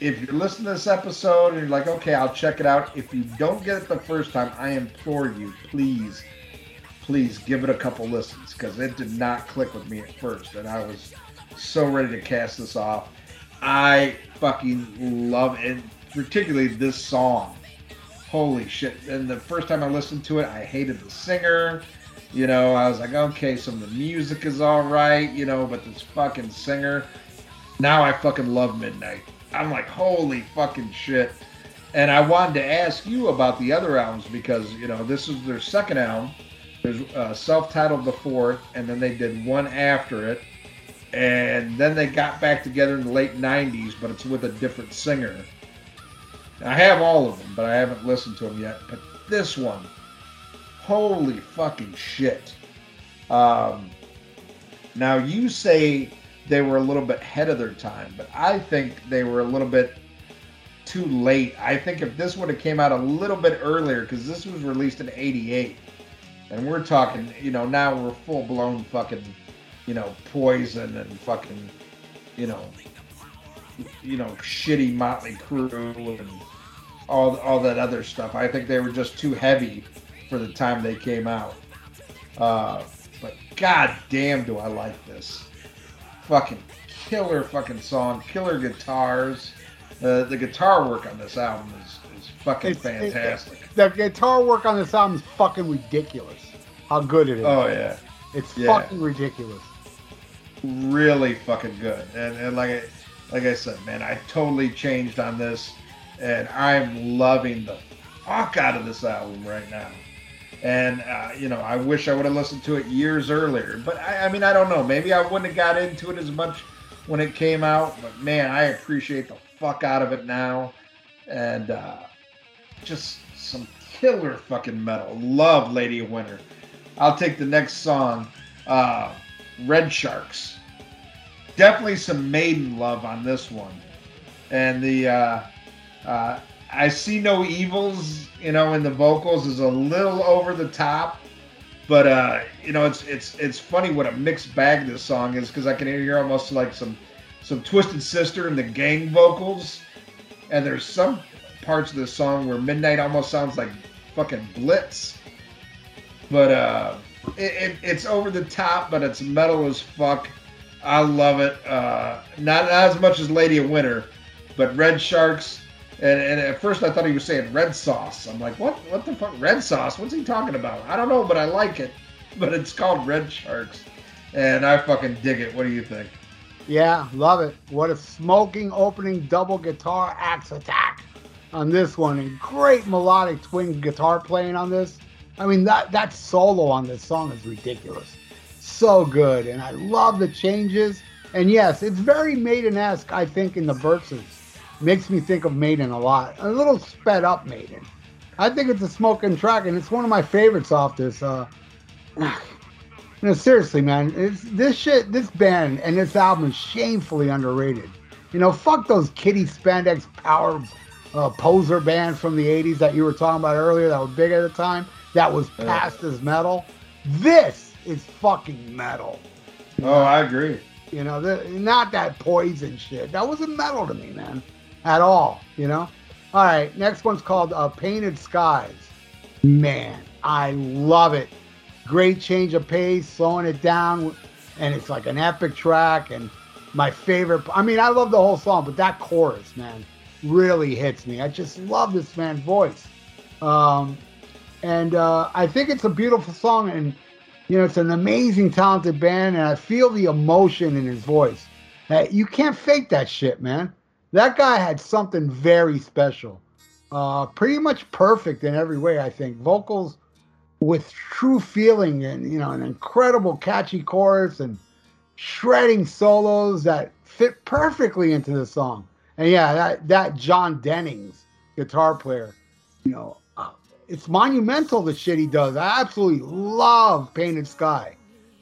if you're listening to this episode and you're like, okay, I'll check it out. If you don't get it the first time, I implore you, please, please give it a couple listens because it did not click with me at first. And I was so ready to cast this off. I fucking love it, particularly this song. Holy shit. And the first time I listened to it, I hated the singer. You know, I was like, okay, some of the music is all right, you know, but this fucking singer. Now I fucking love Midnight. I'm like, holy fucking shit. And I wanted to ask you about the other albums because, you know, this is their second album. There's uh, self-titled before and then they did one after it. And then they got back together in the late 90s, but it's with a different singer. I have all of them, but I haven't listened to them yet. But this one, holy fucking shit. Um, now, you say they were a little bit ahead of their time, but I think they were a little bit too late. I think if this would have came out a little bit earlier, because this was released in '88, and we're talking, you know, now we're full blown fucking, you know, poison and fucking, you know, you know, shitty Motley Crue and all all that other stuff. I think they were just too heavy for the time they came out. Uh, but god damn, do I like this! Fucking killer fucking song, killer guitars. Uh, the guitar work on this album is, is fucking It's- it- fantastic. The guitar work on this album is fucking ridiculous. How good it is. oh yeah. It's yeah. fucking ridiculous. really fucking good. And, and like I, like I said, man, I totally changed on this, and I'm loving the fuck out of this album right now. And uh, you know, I wish I would have listened to it years earlier. But I, I mean, I don't know. Maybe I wouldn't have got into it as much when it came out. But man, I appreciate the fuck out of it now, and uh, just some killer fucking metal. Love Lady of Winter. I'll take the next song, uh, Red Sharks. Definitely some maiden love on this one. And the uh, uh, i see no evils you know in the vocals is a little over the top but uh, you know it's it's it's funny what a mixed bag this song is because i can hear almost like some some twisted sister in the gang vocals. And there's some parts of the song where Midnight almost sounds like fucking Blitz. But uh, it, it, it's over the top, but it's metal as fuck. I love it. Uh, not, not as much as Lady of Winter, but Red Sharks. And, and at first I thought he was saying red sauce. I'm like, what? What the fuck? Red sauce? What's he talking about? I don't know, but I like it. [LAUGHS] But it's called Red Sharks, and I fucking dig it. What do you think? Yeah, love it. What a smoking opening double guitar axe attack on this one, and great melodic twin guitar playing on this. I mean that that solo on this song is ridiculous, so good, and I love the changes. And yes, it's very Maiden-esque, I think, in the verses. Makes me think of Maiden a lot. A little sped up Maiden. I think it's a smoking track, and it's one of my favorites off this. Uh, [SIGHS] no, seriously, man, it's this shit, this band and this album is shamefully underrated. You know, fuck those kitty spandex power uh, poser band from the '80s that you were talking about earlier that were big at the time. That was passed as metal. This is fucking metal. Oh, I agree. You know, the, not that poison shit. That wasn't metal to me, man, at all. You know. All right, next one's called uh, "Painted Skies." Man, I love it great change of pace, slowing it down, and it's like an epic track. And my favorite, I mean, I love the whole song, but that chorus, man, really hits me. I just love this man's voice. Um, and uh, I think it's a beautiful song, and you know, it's an amazing, talented band, and I feel the emotion in his voice. Uh, you can't fake that shit, man. That guy had something very special. Uh, pretty much perfect in every way, I think. Vocals with true feeling and you know an incredible catchy chorus and shredding solos that fit perfectly into the song. And yeah, that that Jon Drennings guitar player, you know, it's monumental the shit he does. I absolutely love Painted Sky.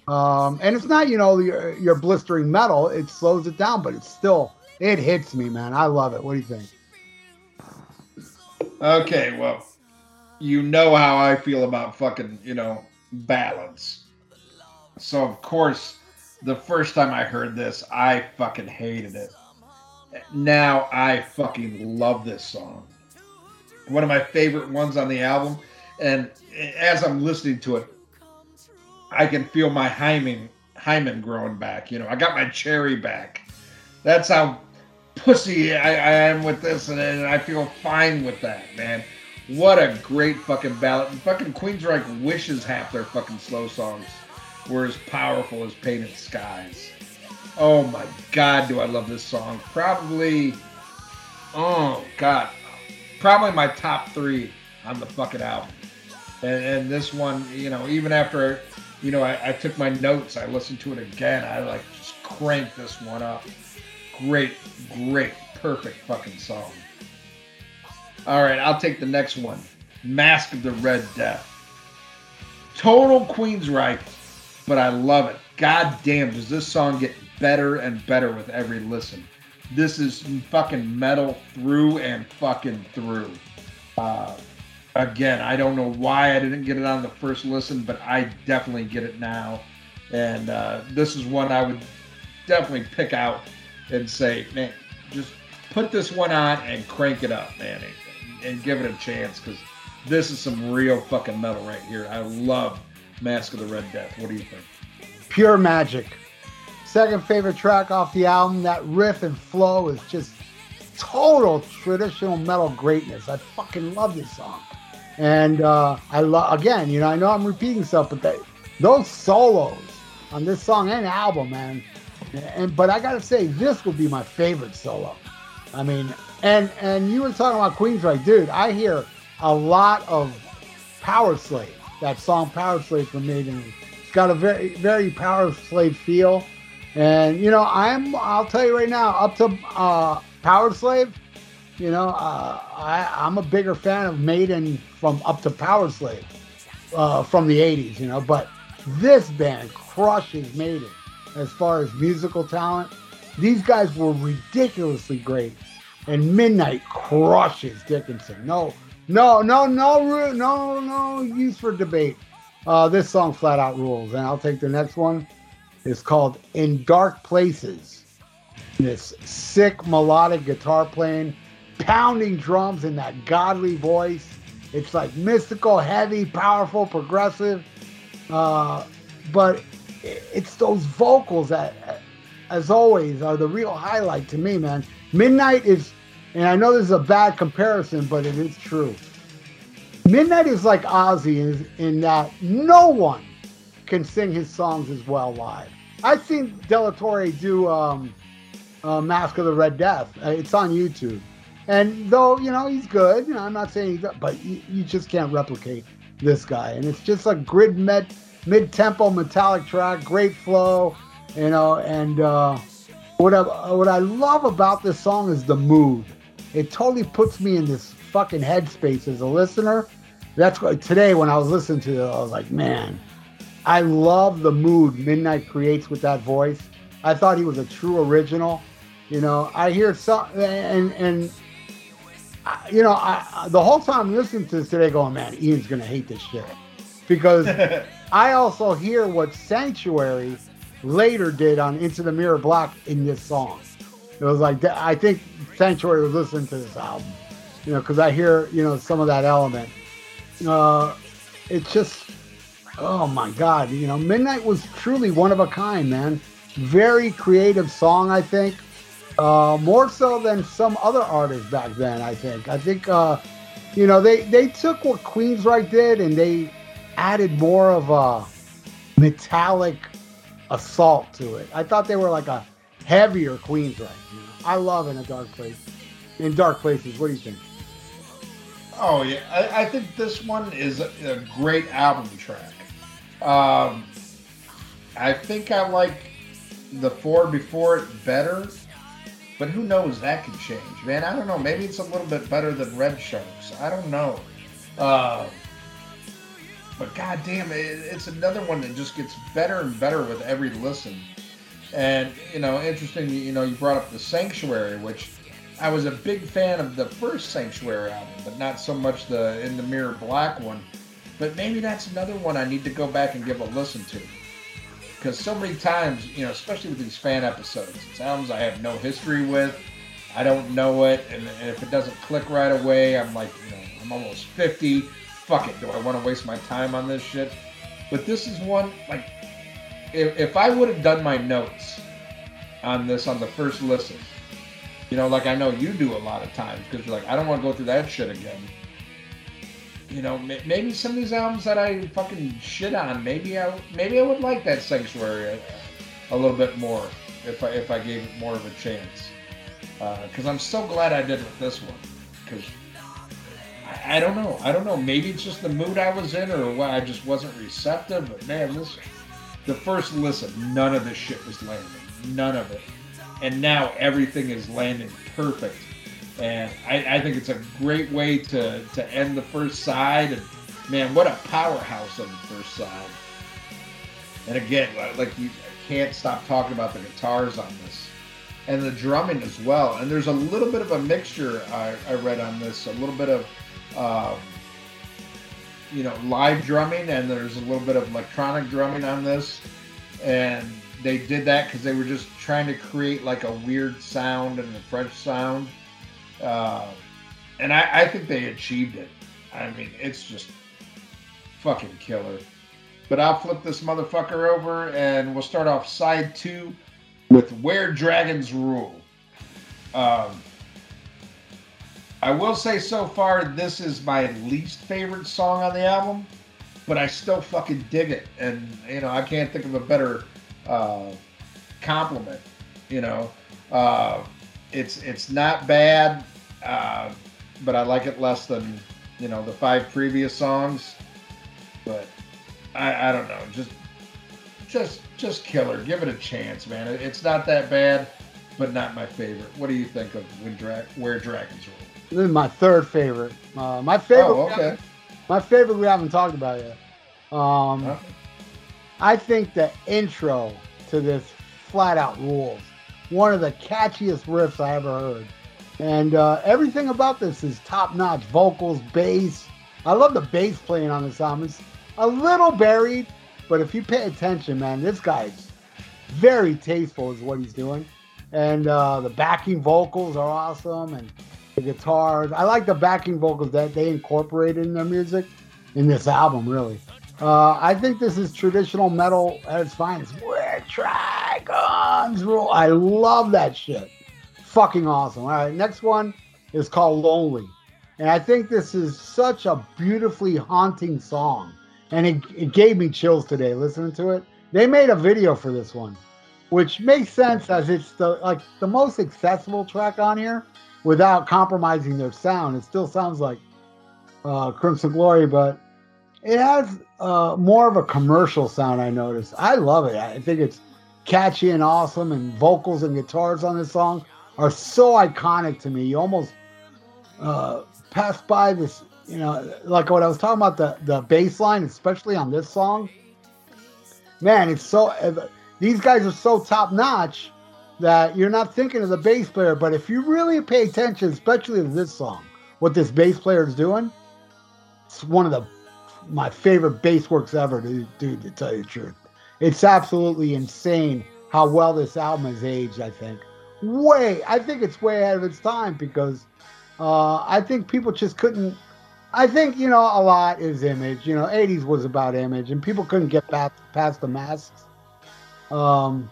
Um, and it's not, you know, your, your blistering metal. It slows it down, but it's still, it hits me, man. I love it. What do you think? Okay, well, you know how I feel about fucking, you know, balance. So of course, the first time I heard this, I fucking hated it. Now I fucking love this song. One of my favorite ones on the album. And as I'm listening to it, I can feel my hymen hymen growing back. You know, I got my cherry back. That's how pussy I, I am with this, and, and I feel fine with that, man. What a great fucking ballad. Fucking Queensryche wishes half their fucking slow songs were as powerful as Painted Skies. Oh my god, do I love this song. Probably, oh god, probably my top three on the fucking album. And, and this one, you know, even after, you know, I, I took my notes, I listened to it again. I like just cranked this one up. Great, great, perfect fucking song. All right, I'll take the next one. Mask of the Red Death. Total Queensryche, but I love it. God damn, does this song get better and better with every listen. This is fucking metal through and fucking through. Uh, again, I don't know why I didn't get it on the first listen, but I definitely get it now. And uh, this is one I would definitely pick out and say, man, just put this one on and crank it up, man and give it a chance because this is some real fucking metal right here. I love Mask of the Red Death. What do you think? Pure magic. Second favorite track off the album. That riff and flow is just total traditional metal greatness. I fucking love this song. And uh, I love again, you know, I know I'm repeating stuff, but they, those solos on this song and album, man. And but I gotta say, this would be my favorite solo. I mean, and and you were talking about Queensryche, dude. I hear a lot of Power Slave. That song Power Slave from Maiden. It's got a very very Power Slave feel. And you know, I'm I'll tell you right now, up to uh, Powerslave, you know, uh, I, I'm a bigger fan of Maiden from up to Powerslave uh, from the '80s, you know. But this band crushes Maiden as far as musical talent. These guys were ridiculously great and Midnight crushes Dickinson. No, no, no, no, no, no use for debate. Uh, this song flat out rules, and I'll take the next one. It's called "In Dark Places." This sick melodic guitar playing, pounding drums and that godly voice. It's like mystical, heavy, powerful, progressive. Uh, but it's those vocals that, as always, are the real highlight to me, man. Midnight is, and I know this is a bad comparison, but it is true. Midnight is like Ozzy in, in that no one can sing his songs as well live. I've seen De La Torre do um, uh, Mask of the Red Death. Uh, it's on YouTube. And though, you know, he's good, you know, I'm not saying he's, but you, you just can't replicate this guy. And it's just a grid met, mid-tempo metallic track, great flow, you know, and uh, what I, what I love about this song is the mood. It totally puts me in this fucking headspace as a listener. That's what today when I was listening to it, I was like, man, I love the mood Midnight creates with that voice. I thought he was a true original. You know, I hear some and and you know, I, the whole time I'm listening to this today, going, man, Ian's gonna hate this shit because [LAUGHS] I also hear what Sanctuary later did on Into the Mirror Black in this song. It was like I think Sanctuary was listening to this album, you know, because I hear you know some of that element. Uh, it's just, oh my God, you know, Midnight was truly one of a kind, man. Very creative song, I think. Uh, more so than some other artists back then, I think. I think, uh, you know, they, they took what Queensryche did and they added more of a metallic assault to it. I thought they were like a heavier Queensryche. You know? I love In a Dark Place. In Dark Places, what do you think? Oh yeah, I, I think this one is a, a great album track. Um, I think I like the four before it better, but who knows? That could change, man. I don't know. Maybe it's a little bit better than Red Sharks. I don't know. Uh, but goddamn, it, it's another one that just gets better and better with every listen. And you know, interesting. You know, you brought up the Sanctuary, which I was a big fan of the first Sanctuary album, but not so much the In the Mirror Black one. But maybe that's another one I need to go back and give a listen to. Because so many times, you know, especially with these fan episodes, it's albums I have no history with. I don't know it, and, if it doesn't click right away, I'm like, you know, I'm almost 50. Fuck it, do I want to waste my time on this shit? But this is one, like, if, if I would have done my notes on this on the first listen, you know, like I know you do a lot of times because you're like, I don't want to go through that shit again. You know, maybe some of these albums that I fucking shit on, maybe I maybe I would like that Sanctuary a, a little bit more if I if I gave it more of a chance. Because uh, I'm so glad I did with this one. Because I, I, don't know, I don't know. Maybe it's just the mood I was in, or what I just wasn't receptive. But man, this the first listen, none of this shit was landing. None of it and now everything is landing perfect. And I, I, think it's a great way to, to end the first side. And man, what a powerhouse on the first side. And again, like you can't stop talking about the guitars on this and the drumming as well. And there's a little bit of a mixture I, I read on this, a little bit of, um, you know, live drumming, and there's a little bit of electronic drumming on this. And they did that because they were just trying to create like a weird sound and a fresh sound. Uh, and I, I think they achieved it. I mean, it's just fucking killer. But I'll flip this motherfucker over and we'll start off side two with Where Dragons Rule. Um, I will say so far, this is my least favorite song on the album, but I still fucking dig it. And, you know, I can't think of a better uh, compliment. You know, uh, it's it's not bad, uh, but I like it less than you know the five previous songs. But I, I don't know, just just just killer. Give it a chance, man. It's not that bad, but not my favorite. What do you think of when Dra- Where Dragons Rule? This is my third favorite. Uh, my favorite. Oh, okay. My favorite we haven't talked about yet. Um, huh? I think the intro to this flat out rules. One of the catchiest riffs I ever heard. And uh, everything about this is top notch vocals, bass. I love the bass playing on this album. It's a little buried, but if you pay attention, man, this guy's very tasteful, is what he's doing. And uh, the backing vocals are awesome. And the guitars. I like the backing vocals that they incorporated in their music in this album, really. Uh, I think this is traditional metal at its finest. Where dragons rule. I love that shit. Fucking awesome. All right, next one is called Lonely. And I think this is such a beautifully haunting song. And it, it gave me chills today listening to it. They made a video for this one, which makes sense as it's the like the most accessible track on here without compromising their sound. It still sounds like uh, Crimson Glory, but it has uh, more of a commercial sound. I noticed. I love it. I think it's catchy and awesome, and vocals and guitars on this song are so iconic to me. You almost uh, pass by this, you know, like what I was talking about the the bass line, especially on this song. Man, it's so. These guys are so top notch that you're not thinking of the bass player, but if you really pay attention, especially to this song, what this bass player is doing, it's one of the my favorite bass works ever, dude, to tell you the truth. It's absolutely insane how well this album has aged, I think. Way, I think it's way ahead of its time because uh, I think people just couldn't. I think, you know, a lot is image. You know, 80s was about image and people couldn't get past, past the masks. Um,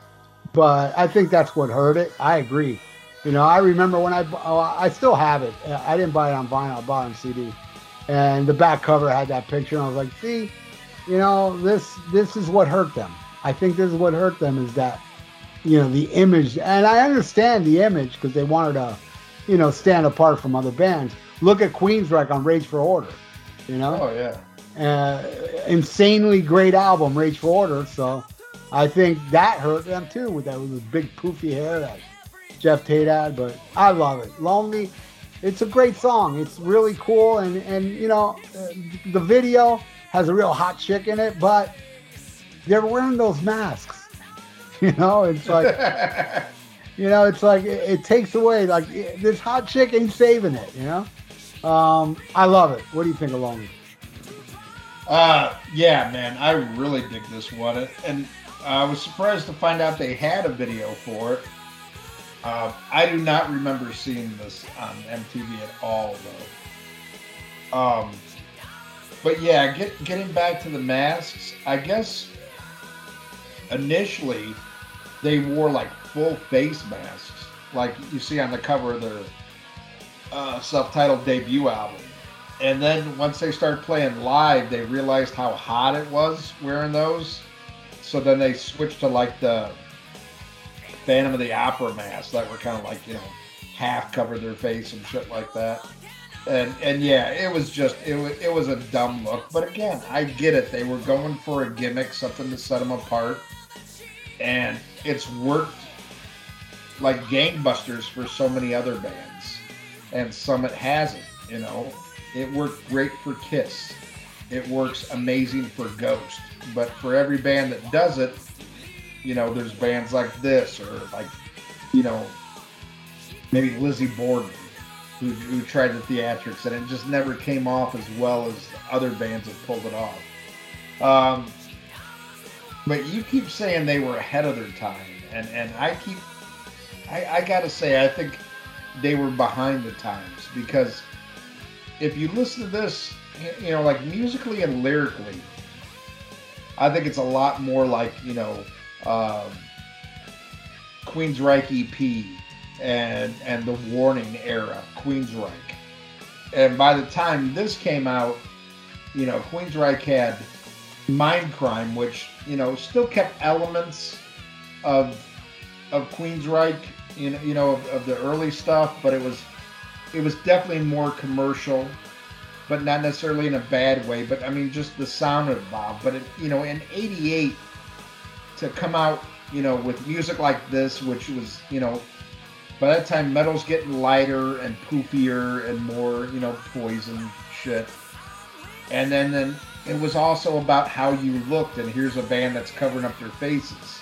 but I think that's what hurt it. I agree. You know, I remember when I, oh, I still have it. I didn't buy it on vinyl, I bought it on CD and the back cover had that picture and i was like see you know this this is what hurt them i think this is what hurt them is that you know the image and i understand the image because they wanted to you know stand apart from other bands look at queensryche on rage for order you know oh yeah uh, insanely great album rage for order so i think that hurt them too with that with the big poofy hair that geoff tate had but i love it lonely it's a great song. It's really cool, and and you know, uh, the video has a real hot chick in it, but they're wearing those masks. [LAUGHS] You know, it's like, [LAUGHS] you know, it's like it, it, takes away like this hot chick ain't saving it. You know, um, I love it. What do you think of Lonely? Uh, yeah, man, I really dig this one, and I was surprised to find out they had a video for it. Uh, I do not remember seeing this on MTV at all, though. Um, but yeah, get, getting back to the masks, I guess initially they wore like full face masks, like you see on the cover of their uh, self-titled debut album. And then once they started playing live, they realized how hot it was wearing those. So then they switched to like the Phantom of the Opera masks that were kind of like you know half covered their face and shit like that. And and yeah, it was just it was it was a dumb look. But again, I get it. They were going for a gimmick, something to set them apart, and it's worked like gangbusters for so many other bands, and some it hasn't. You know, it worked great for Kiss. It works amazing for Ghost. But for every band that does it, you know, there's bands like this or like, you know, maybe Lizzie Borden who, who tried the theatrics and it just never came off as well as other bands have pulled it off. Um, but you keep saying they were ahead of their time, and, and I keep, I, I gotta say, I think they were behind the times because if you listen to this, you know, like musically and lyrically, I think it's a lot more like, you know, um, Queensryche EP and and the Warning era Queensryche. And by the time this came out, you know, Queensryche had Mindcrime, which you know still kept elements of of Queensryche, you know, you know of, of the early stuff, but it was it was definitely more commercial, but not necessarily in a bad way. But I mean, just the sound of Bob. But it, you know, in '88 to come out, you know, with music like this, which was, you know, by that time metal's getting lighter and poofier and more, you know, poison shit. And then, then it was also about how you looked, and here's a band that's covering up their faces.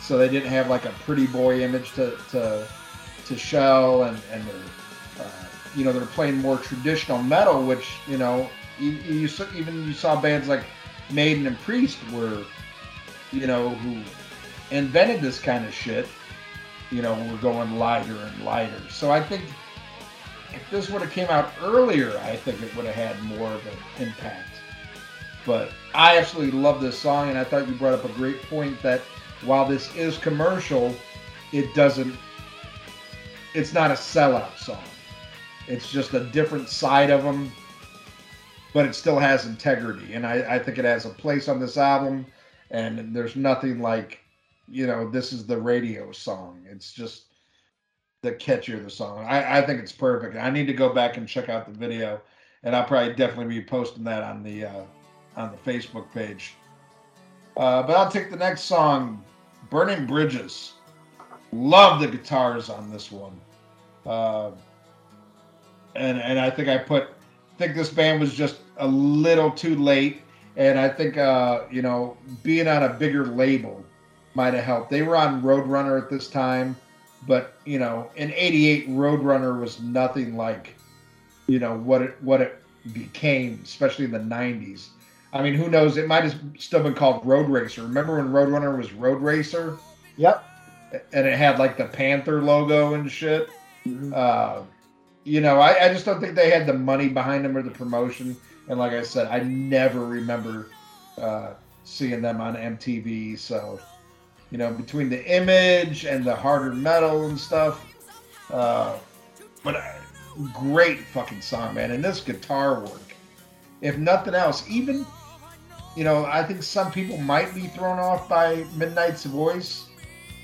So they didn't have like a pretty boy image to to, to show, and and they're uh, you know they're playing more traditional metal, which you know you, you even you saw bands like Maiden and Priest were you know, who invented this kind of shit, you know, we're going lighter and lighter. So I think if this would have came out earlier, I think it would have had more of an impact. But I absolutely love this song, and I thought you brought up a great point that while this is commercial, it doesn't. It's not a sellout song. It's just a different side of them, but it still has integrity, and I, I think it has a place on this album. And there's nothing like, you know, this is the radio song. It's just the catchier the song. I, I think it's perfect. I need to go back and check out the video, and I'll probably definitely be posting that on the uh, on the Facebook page. Uh, but I'll take the next song, "Burning Bridges." Love the guitars on this one, uh, and and I think I put I think this band was just a little too late, and I think uh, you know being on a bigger label might have helped. They were on Roadrunner at this time but you know, in '88, Roadrunner was nothing like, you know, what it what it became, especially in the '90s. I mean, who knows? It might have still been called Road Racer. Remember when Roadrunner was Road Racer? Yep. And it had like the Panther logo and shit. Mm-hmm. Uh, you know, I, I just don't think they had the money behind them or the promotion. And like I said, I never remember uh, seeing them on MTV. So you know, between the image and the harder metal and stuff. Uh, but uh, great fucking song, man. And this guitar work, if nothing else, even, you know, I think some people might be thrown off by Midnight's voice.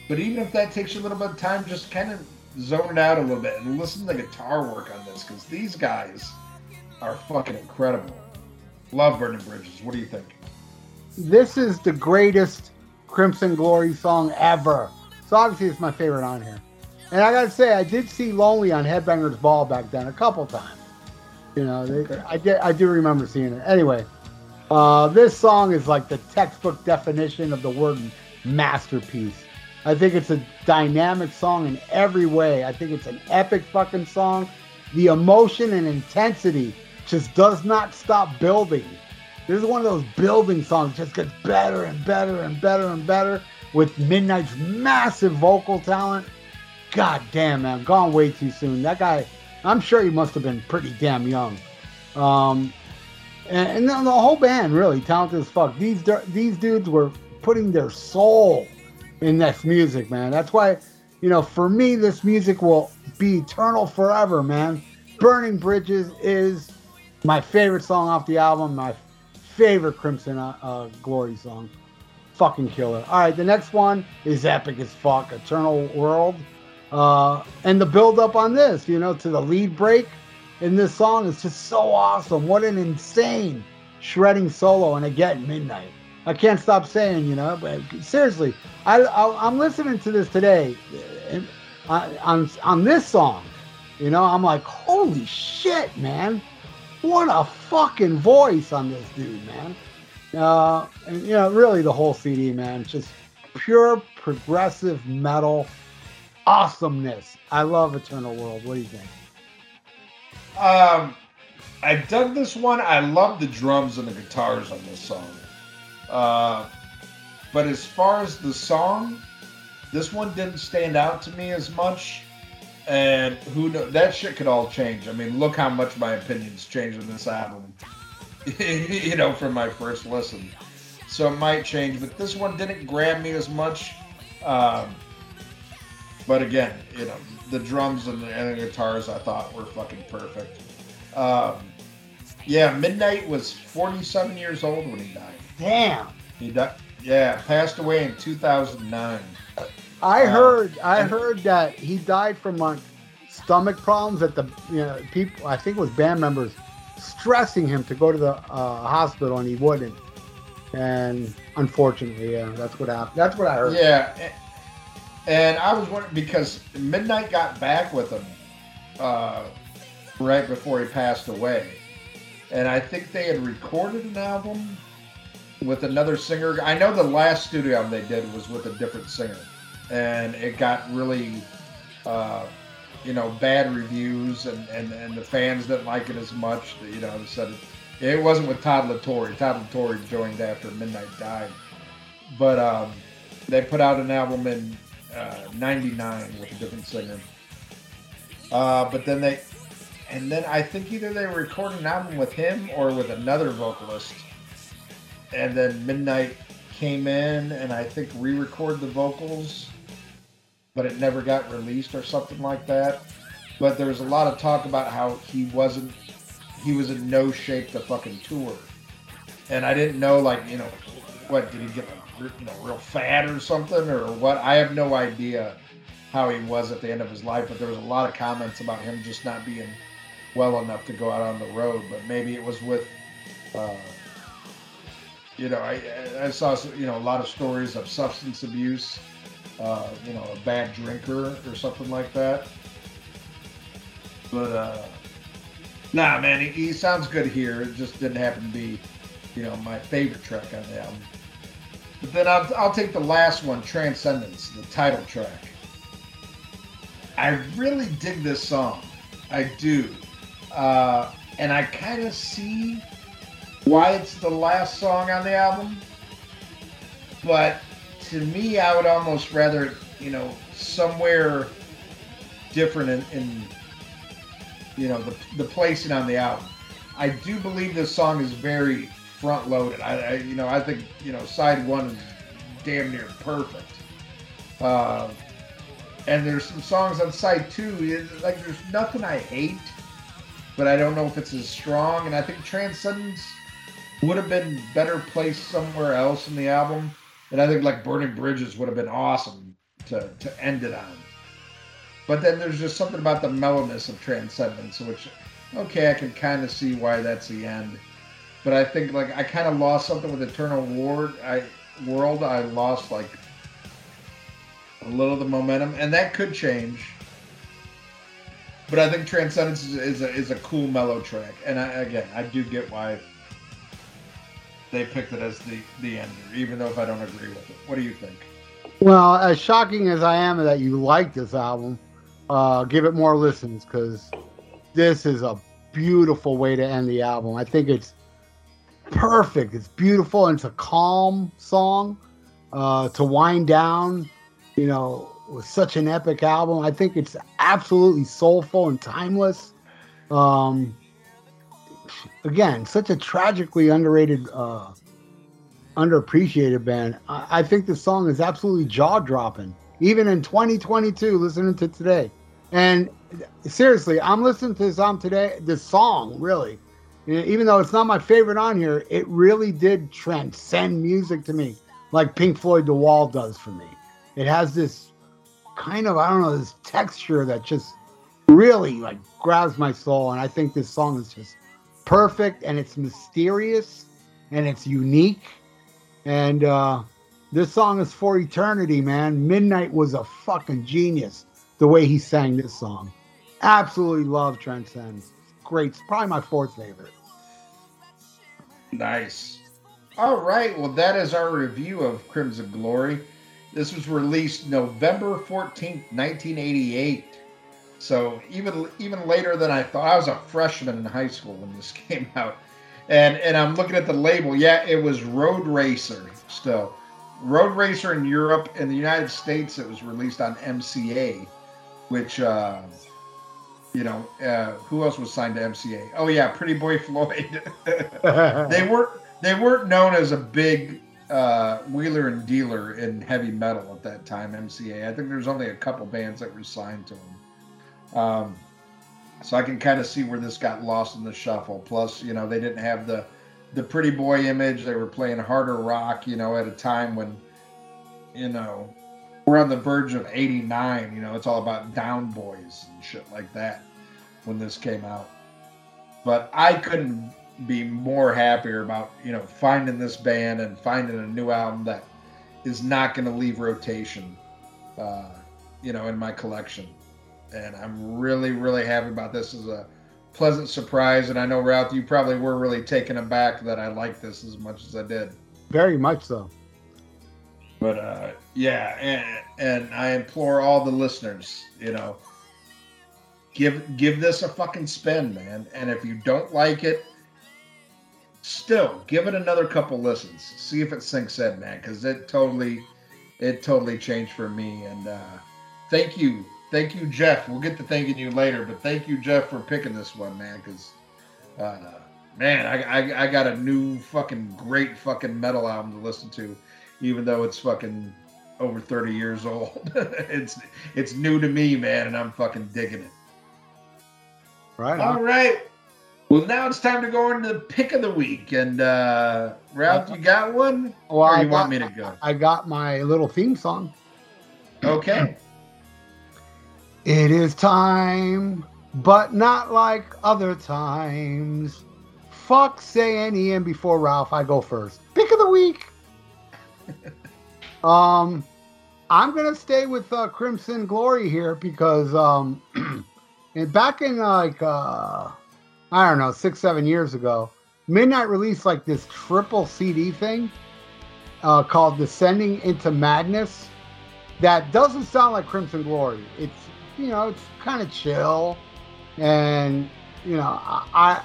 But even if that takes you a little bit of time, just kind of zone it out a little bit and listen to the guitar work on this because these guys are fucking incredible. Love Burning Bridges. What do you think? This is the greatest Crimson Glory song ever. So obviously it's my favorite on here. And I gotta say, I did see Lonely on Headbangers Ball back then a couple times. You know, they, I did. I do remember seeing it. Anyway, uh, this song is like the textbook definition of the word masterpiece. I think it's a dynamic song in every way. I think it's an epic fucking song. The emotion and intensity just does not stop building. This is one of those building songs, just gets better and better and better and better with Midnight's massive vocal talent. God damn, man, gone way too soon. That guy, I'm sure he must have been pretty damn young. Um, and, and the, the whole band, really talented as fuck. These these dudes were putting their soul in this music, man. That's why, you know, for me, this music will be eternal forever, man. Burning Bridges is my favorite song off the album, my favorite Crimson uh, uh, Glory song. Fucking killer. All right, the next one is epic as fuck. Eternal World. Uh, and the build up on this, you know, to the lead break in this song is just so awesome. What an insane shredding solo. And again, Midnight. I can't stop saying, you know, but seriously, I, I am listening to this today, and uh, on on this song, you know, I'm like, holy shit, man! What a fucking voice on this dude, man. Uh, and you know, really the whole CD, man, just pure progressive metal awesomeness. I love Eternal World. What do you think? Um, I dug this one. I love the drums and the guitars on this song. Uh, but as far as the song, this one didn't stand out to me as much. And who knows? That shit could all change. I mean, look how much my opinions changed on this album. [LAUGHS] you know, from my first listen. So it might change, but this one didn't grab me as much. Um, but again, you know, the drums and the, and the, guitars I thought were fucking perfect. Um, yeah, Midnight was 47 years old when he died. Damn. He died. Yeah, passed away in 2009. I heard I heard that he died from like stomach problems that the you know people I think it was band members stressing him to go to the uh, hospital and he wouldn't. And unfortunately, yeah, that's what happened. That's what I heard. Yeah, and I was wondering because Midnight got back with him uh, right before he passed away, and I think they had recorded an album with another singer. I know the last studio album they did was with a different singer and it got really, uh, you know, bad reviews, and, and, and the fans didn't like it as much. You know, said it, it wasn't with Todd La Torre. Todd La Torre joined after Midnight died, but um, they put out an album in '99 uh, with a different singer. Uh, but then they and then I think either they recorded an album with him or with another vocalist, and then Midnight came in and I think re-recorded the vocals, but it never got released or something like that. But there was a lot of talk about how he wasn't, he was in no shape to fucking tour, and I didn't know like you know, what did he get like you know real fat or something or what? I have no idea how he was at the end of his life, but there was a lot of comments about him just not being well enough to go out on the road. But maybe it was with, uh, you know, I, I saw you know a lot of stories of substance abuse, uh, you know, a bad drinker or something like that. But uh, nah, man, he, he sounds good here. It just didn't happen to be, you know, my favorite track on the album. Then I'll, I'll take the last one, Transcendence, the title track. I really dig this song. I do. Uh, and I kind of see why it's the last song on the album. But to me, I would almost rather, you know, somewhere different in, in you know, the, the placing on the album. I do believe this song is very front loaded. I, I you know, I think, you know, side one is damn near perfect. Uh, and there's some songs on side two. Like there's nothing I hate, but I don't know if it's as strong. And I think Transcendence would have been better placed somewhere else in the album. And I think like Burning Bridges would have been awesome to to end it on. But then there's just something about the mellowness of Transcendence, which okay, I can kind of see why that's the end. But I think like I kind of lost something with Eternal Ward. I World. I lost like a little of the momentum, and that could change. But I think Transcendence is, is, a, is a cool mellow track, and I, again, I do get why they picked it as the the ender, even though if I don't agree with it. What do you think? Well, as shocking as I am that you like this album, uh, give it more listens because this is a beautiful way to end the album. I think it's perfect. It's beautiful and it's a calm song uh, to wind down you know, with such an epic album. I think it's absolutely soulful and timeless. Um, again, such a tragically underrated, uh, underappreciated band. I, I think the song is absolutely jaw dropping, even in 2022. Listening to today, and seriously, I'm listening to this song today. This song, really, even though it's not my favorite on here, it really did transcend music to me, like Pink Floyd "The Wall" does for me it has this kind of I don't know this texture that just really like grabs my soul, and I think this song is just perfect and it's mysterious and it's unique, and uh, this song is for eternity, man. Midnight was a fucking genius the way he sang this song. Absolutely love Transcends. Great, probably my fourth favorite. Nice. All right, well, that is our review of Crimson Glory. This was released November 14th, 1988. So even even later than I thought. I was a freshman in high school when this [LAUGHS] came out. And and I'm looking at the label. Yeah, it was Road Racer still. Road Racer in Europe. In the United States, it was released on MCA, which uh, you know, uh, who else was signed to MCA? Oh yeah, Pretty Boy Floyd. [LAUGHS] they weren't they weren't known as a big uh, wheeler and dealer in heavy metal at that time, MCA. I think there's only a couple bands that were signed to them. Um, so I can kind of see where this got lost in the shuffle. Plus, you know, they didn't have the the pretty boy image. They were playing harder rock, you know, at a time when, you know, we're on the verge of 89. You know, it's all about down boys and shit like that when this came out. But I couldn't be more happier about you know finding this band and finding a new album that is not going to leave rotation uh, you know in my collection and i'm really really happy about this as a pleasant surprise and i know ralph you probably were really taken aback that i liked this as much as i did very much so but uh, yeah and, and i implore all the listeners you know give give this a fucking spin man and if you don't like it still give it another couple listens see if it sinks in man because it totally it totally changed for me and uh thank you thank you, Jeff. We'll get to thanking you later, but thank you, Jeff, for picking this one, man. Because, uh, man, I, I I got a new fucking great fucking metal album to listen to, even though it's fucking over 30 years old. [LAUGHS] it's it's new to me, man, and I'm fucking digging it. Right. All right. Well, now it's time to go into the pick of the week. And uh Ralph, you got one? Well, or you want me to go? I got my little theme song. Okay. It is time, but not like other times. Fuck saying Ian before Ralph. I go first. Pick of the week. Um, I'm gonna stay with uh, Crimson Glory here because um, [CLEARS THROAT] and back in like uh, I don't know six seven years ago, Midnight released like this triple CD thing uh, called Descending into Madness that doesn't sound like Crimson Glory. It's you know it's kind of chill, and you know I, I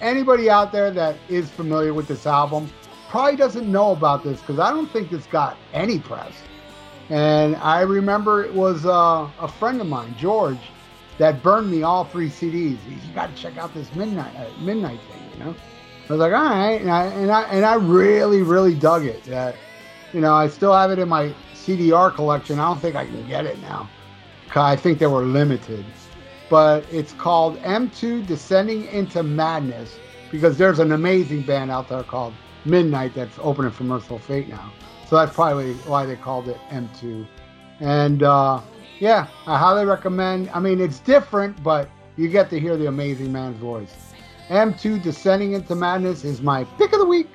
anybody out there that is familiar with this album probably doesn't know about this because I don't think this got any press. And I remember it was uh, a friend of mine, George, that burned me all three CDs. He You got to check out this midnight uh, midnight thing, you know. I was like, all right, and I and I and I really really dug it. You know, I still have it in my CDR collection. I don't think I can get it now. I think they were limited. But it's called M2 Descending into Madness because there's an amazing band out there called Midnight that's opening for Mercyful Fate now. So that's probably why they called it M2. And uh, yeah, I highly recommend. I mean, it's different, but you get to hear the amazing man's voice. M2 Descending into Madness is my pick of the week.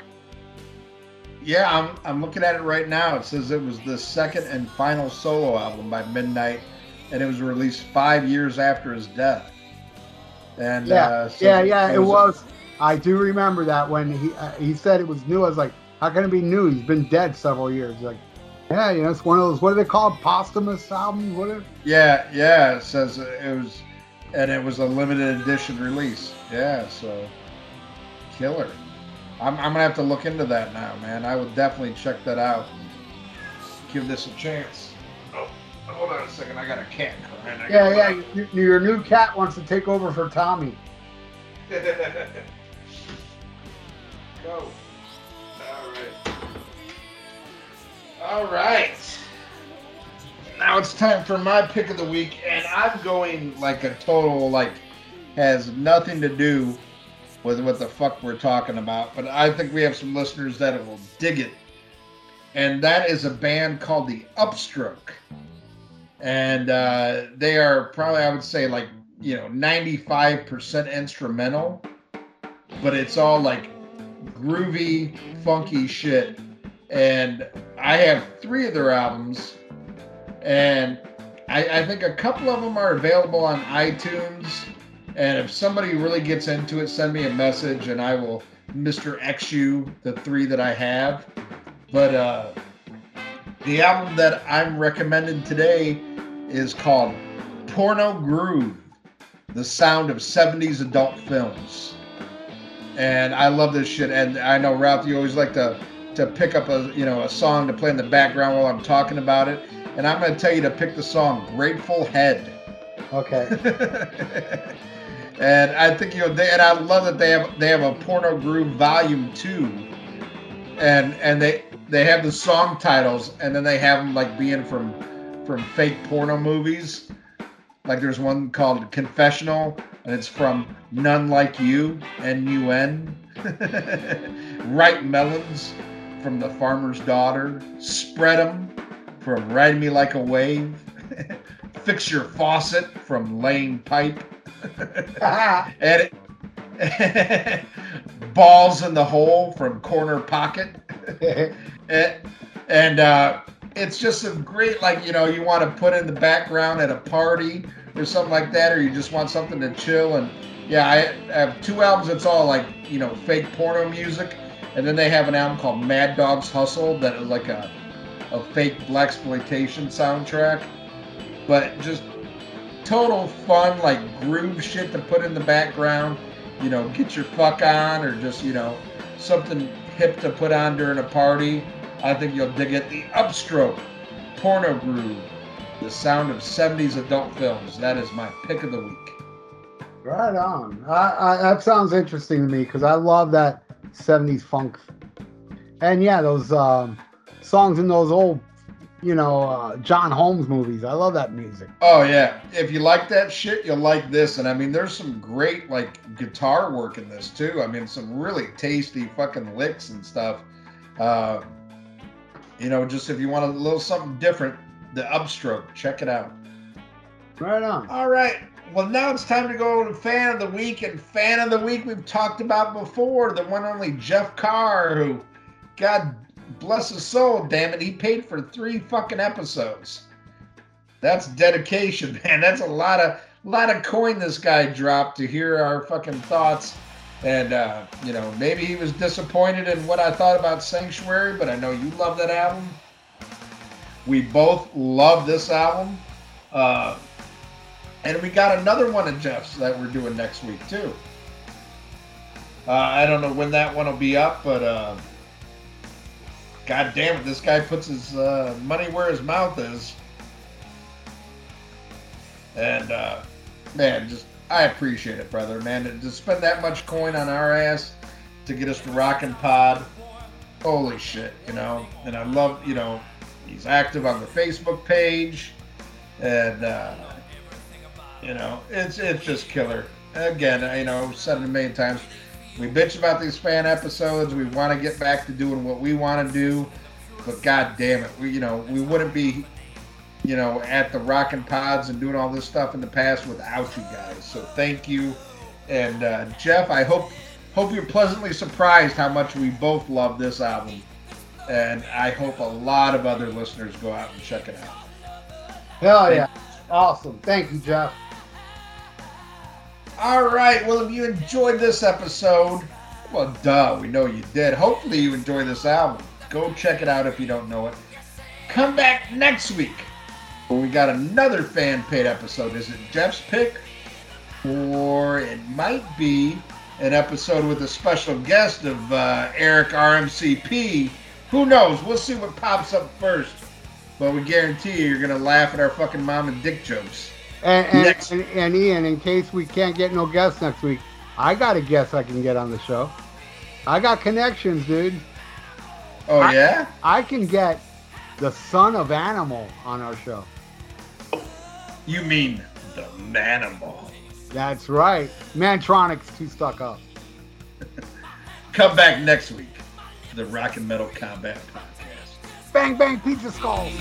Yeah, I'm I'm looking at it right now. It says it was the second and final solo album by Midnight, and it was released five years after his death. And Yeah, uh, so- yeah, yeah. so It was. I do remember that when he uh, he said it was new. I was like, how can it be new? He's been dead several years. He's like, yeah, you know, it's one of those. What do they call? Posthumous albums? What? Yeah, yeah. It says it was, and it was a limited edition release. Yeah, so killer. I'm, I'm gonna have to look into that now, man. I would definitely check that out. Give this a chance. Oh, hold on a second. I got a cat. Yeah, yeah. Your, your new cat wants to take over for Tommy. [LAUGHS] Go. All right. All right. Now it's time for my pick of the week, and I'm going like a total like has nothing to do with what the fuck we're talking about, but I think we have some listeners that will dig it. And that is a band called the Upstroke. And uh, they are probably, I would say, like, you know, 95% instrumental, but it's all like groovy, funky shit. And I have three of their albums, and I, I think a couple of them are available on iTunes. And if somebody really gets into it, send me a message, and I will Mr. X you the three that I have. But uh, the album that I'm recommending today is called Porno Groove: The Sound of 70s Adult Films. And I love this shit. And I know Ralph, you always like to to pick up a you know a song to play in the background while I'm talking about it. And I'm going to tell you to pick the song Grateful Head. Okay. [LAUGHS] and I think you know, they, and I love that they have they have a Porno Groove Volume Two, and and they they have the song titles, and then they have them like being from from fake porno movies. Like there's one called Confessional, and it's from None Like You, N U N. [LAUGHS] Ripe Melons from The Farmer's Daughter. Spread 'em from Ride Me Like a Wave. [LAUGHS] Fix Your Faucet from Lane Pipe. [LAUGHS] and it, Balls in the Hole from Corner Pocket. and and uh, it's just a great, like, you know, you want to put in the background at a party or something like that, or you just want something to chill. And yeah, I have two albums that's all like, you know, fake porno music. And then they have an album called Mad Dogs Hustle that is like a, a fake blaxploitation soundtrack. But just total fun, like groove shit to put in the background. You know, get your fuck on, or just you know, something hip to put on during a party. I think you'll dig it. The Upstroke, Porno Groove, The sound of 70s adult films. That is my pick of the week. Right on. I, I, that sounds interesting to me because I love that 70s funk. And yeah, those um, songs in those old, you know, uh, John Holmes movies. I love that music. Oh yeah, if you like that shit, you'll like this. And I mean, there's some great like guitar work in this too. I mean, some really tasty fucking licks and stuff. Uh, you know, just if you want a little something different, the upstroke, check it out. Right on. All right. Well, now it's time to go to fan of the week. And fan of the week we've talked about before, the one only Jeff Carr, who, God bless his soul, damn it, he paid for three fucking episodes. That's dedication, [LAUGHS] man. That's a lot of lot of coin this guy dropped to hear our fucking thoughts. And uh, you know, maybe he was disappointed in what I thought about Sanctuary, but I know you love that album. We both love this album. Uh, and we got another one of Jeff's that we're doing next week too. Uh, I don't know when that one will be up, but uh, God damn it, this guy puts his uh, money where his mouth is. And uh, man, just I appreciate it, brother. Man, to spend that much coin on our ass to get us to Pod, holy shit, you know. And I love, you know, he's active on the Facebook page, and uh, you know, it's it's just killer. Again, you know, said it a million times. We bitch about these fan episodes. We want to get back to doing what we want to do, but god damn it, we you know we wouldn't be, you know, at the rockin' pods and doing all this stuff in the past without you guys. So thank you, and uh, Jeff, I hope hope you're pleasantly surprised how much we both love this album, and I hope a lot of other listeners go out and check it out. Hell yeah. Awesome. Thank you, Jeff. All right. Well, if you enjoyed this episode, well, duh, we know you did. Hopefully, you enjoy this album. Go check it out if you don't know it. Come back next week when we got another fan paid episode. Is it Jeff's pick? Or it might be an episode with a special guest of uh, Eric RMCP. Who knows? We'll see what pops up first. But we guarantee you, you're going to laugh at our fucking mom and dick jokes. And, and, and, and Ian, in case we can't get no guests next week, I got a guest I can get on the show. I got connections, dude. Oh, I- yeah? I can get the son of Animal on our show. You mean the Manimal. That's right. Mantronic's too stuck up. [LAUGHS] Come back next week the Rock and Metal Combat Podcast. Bang bang pizza skulls.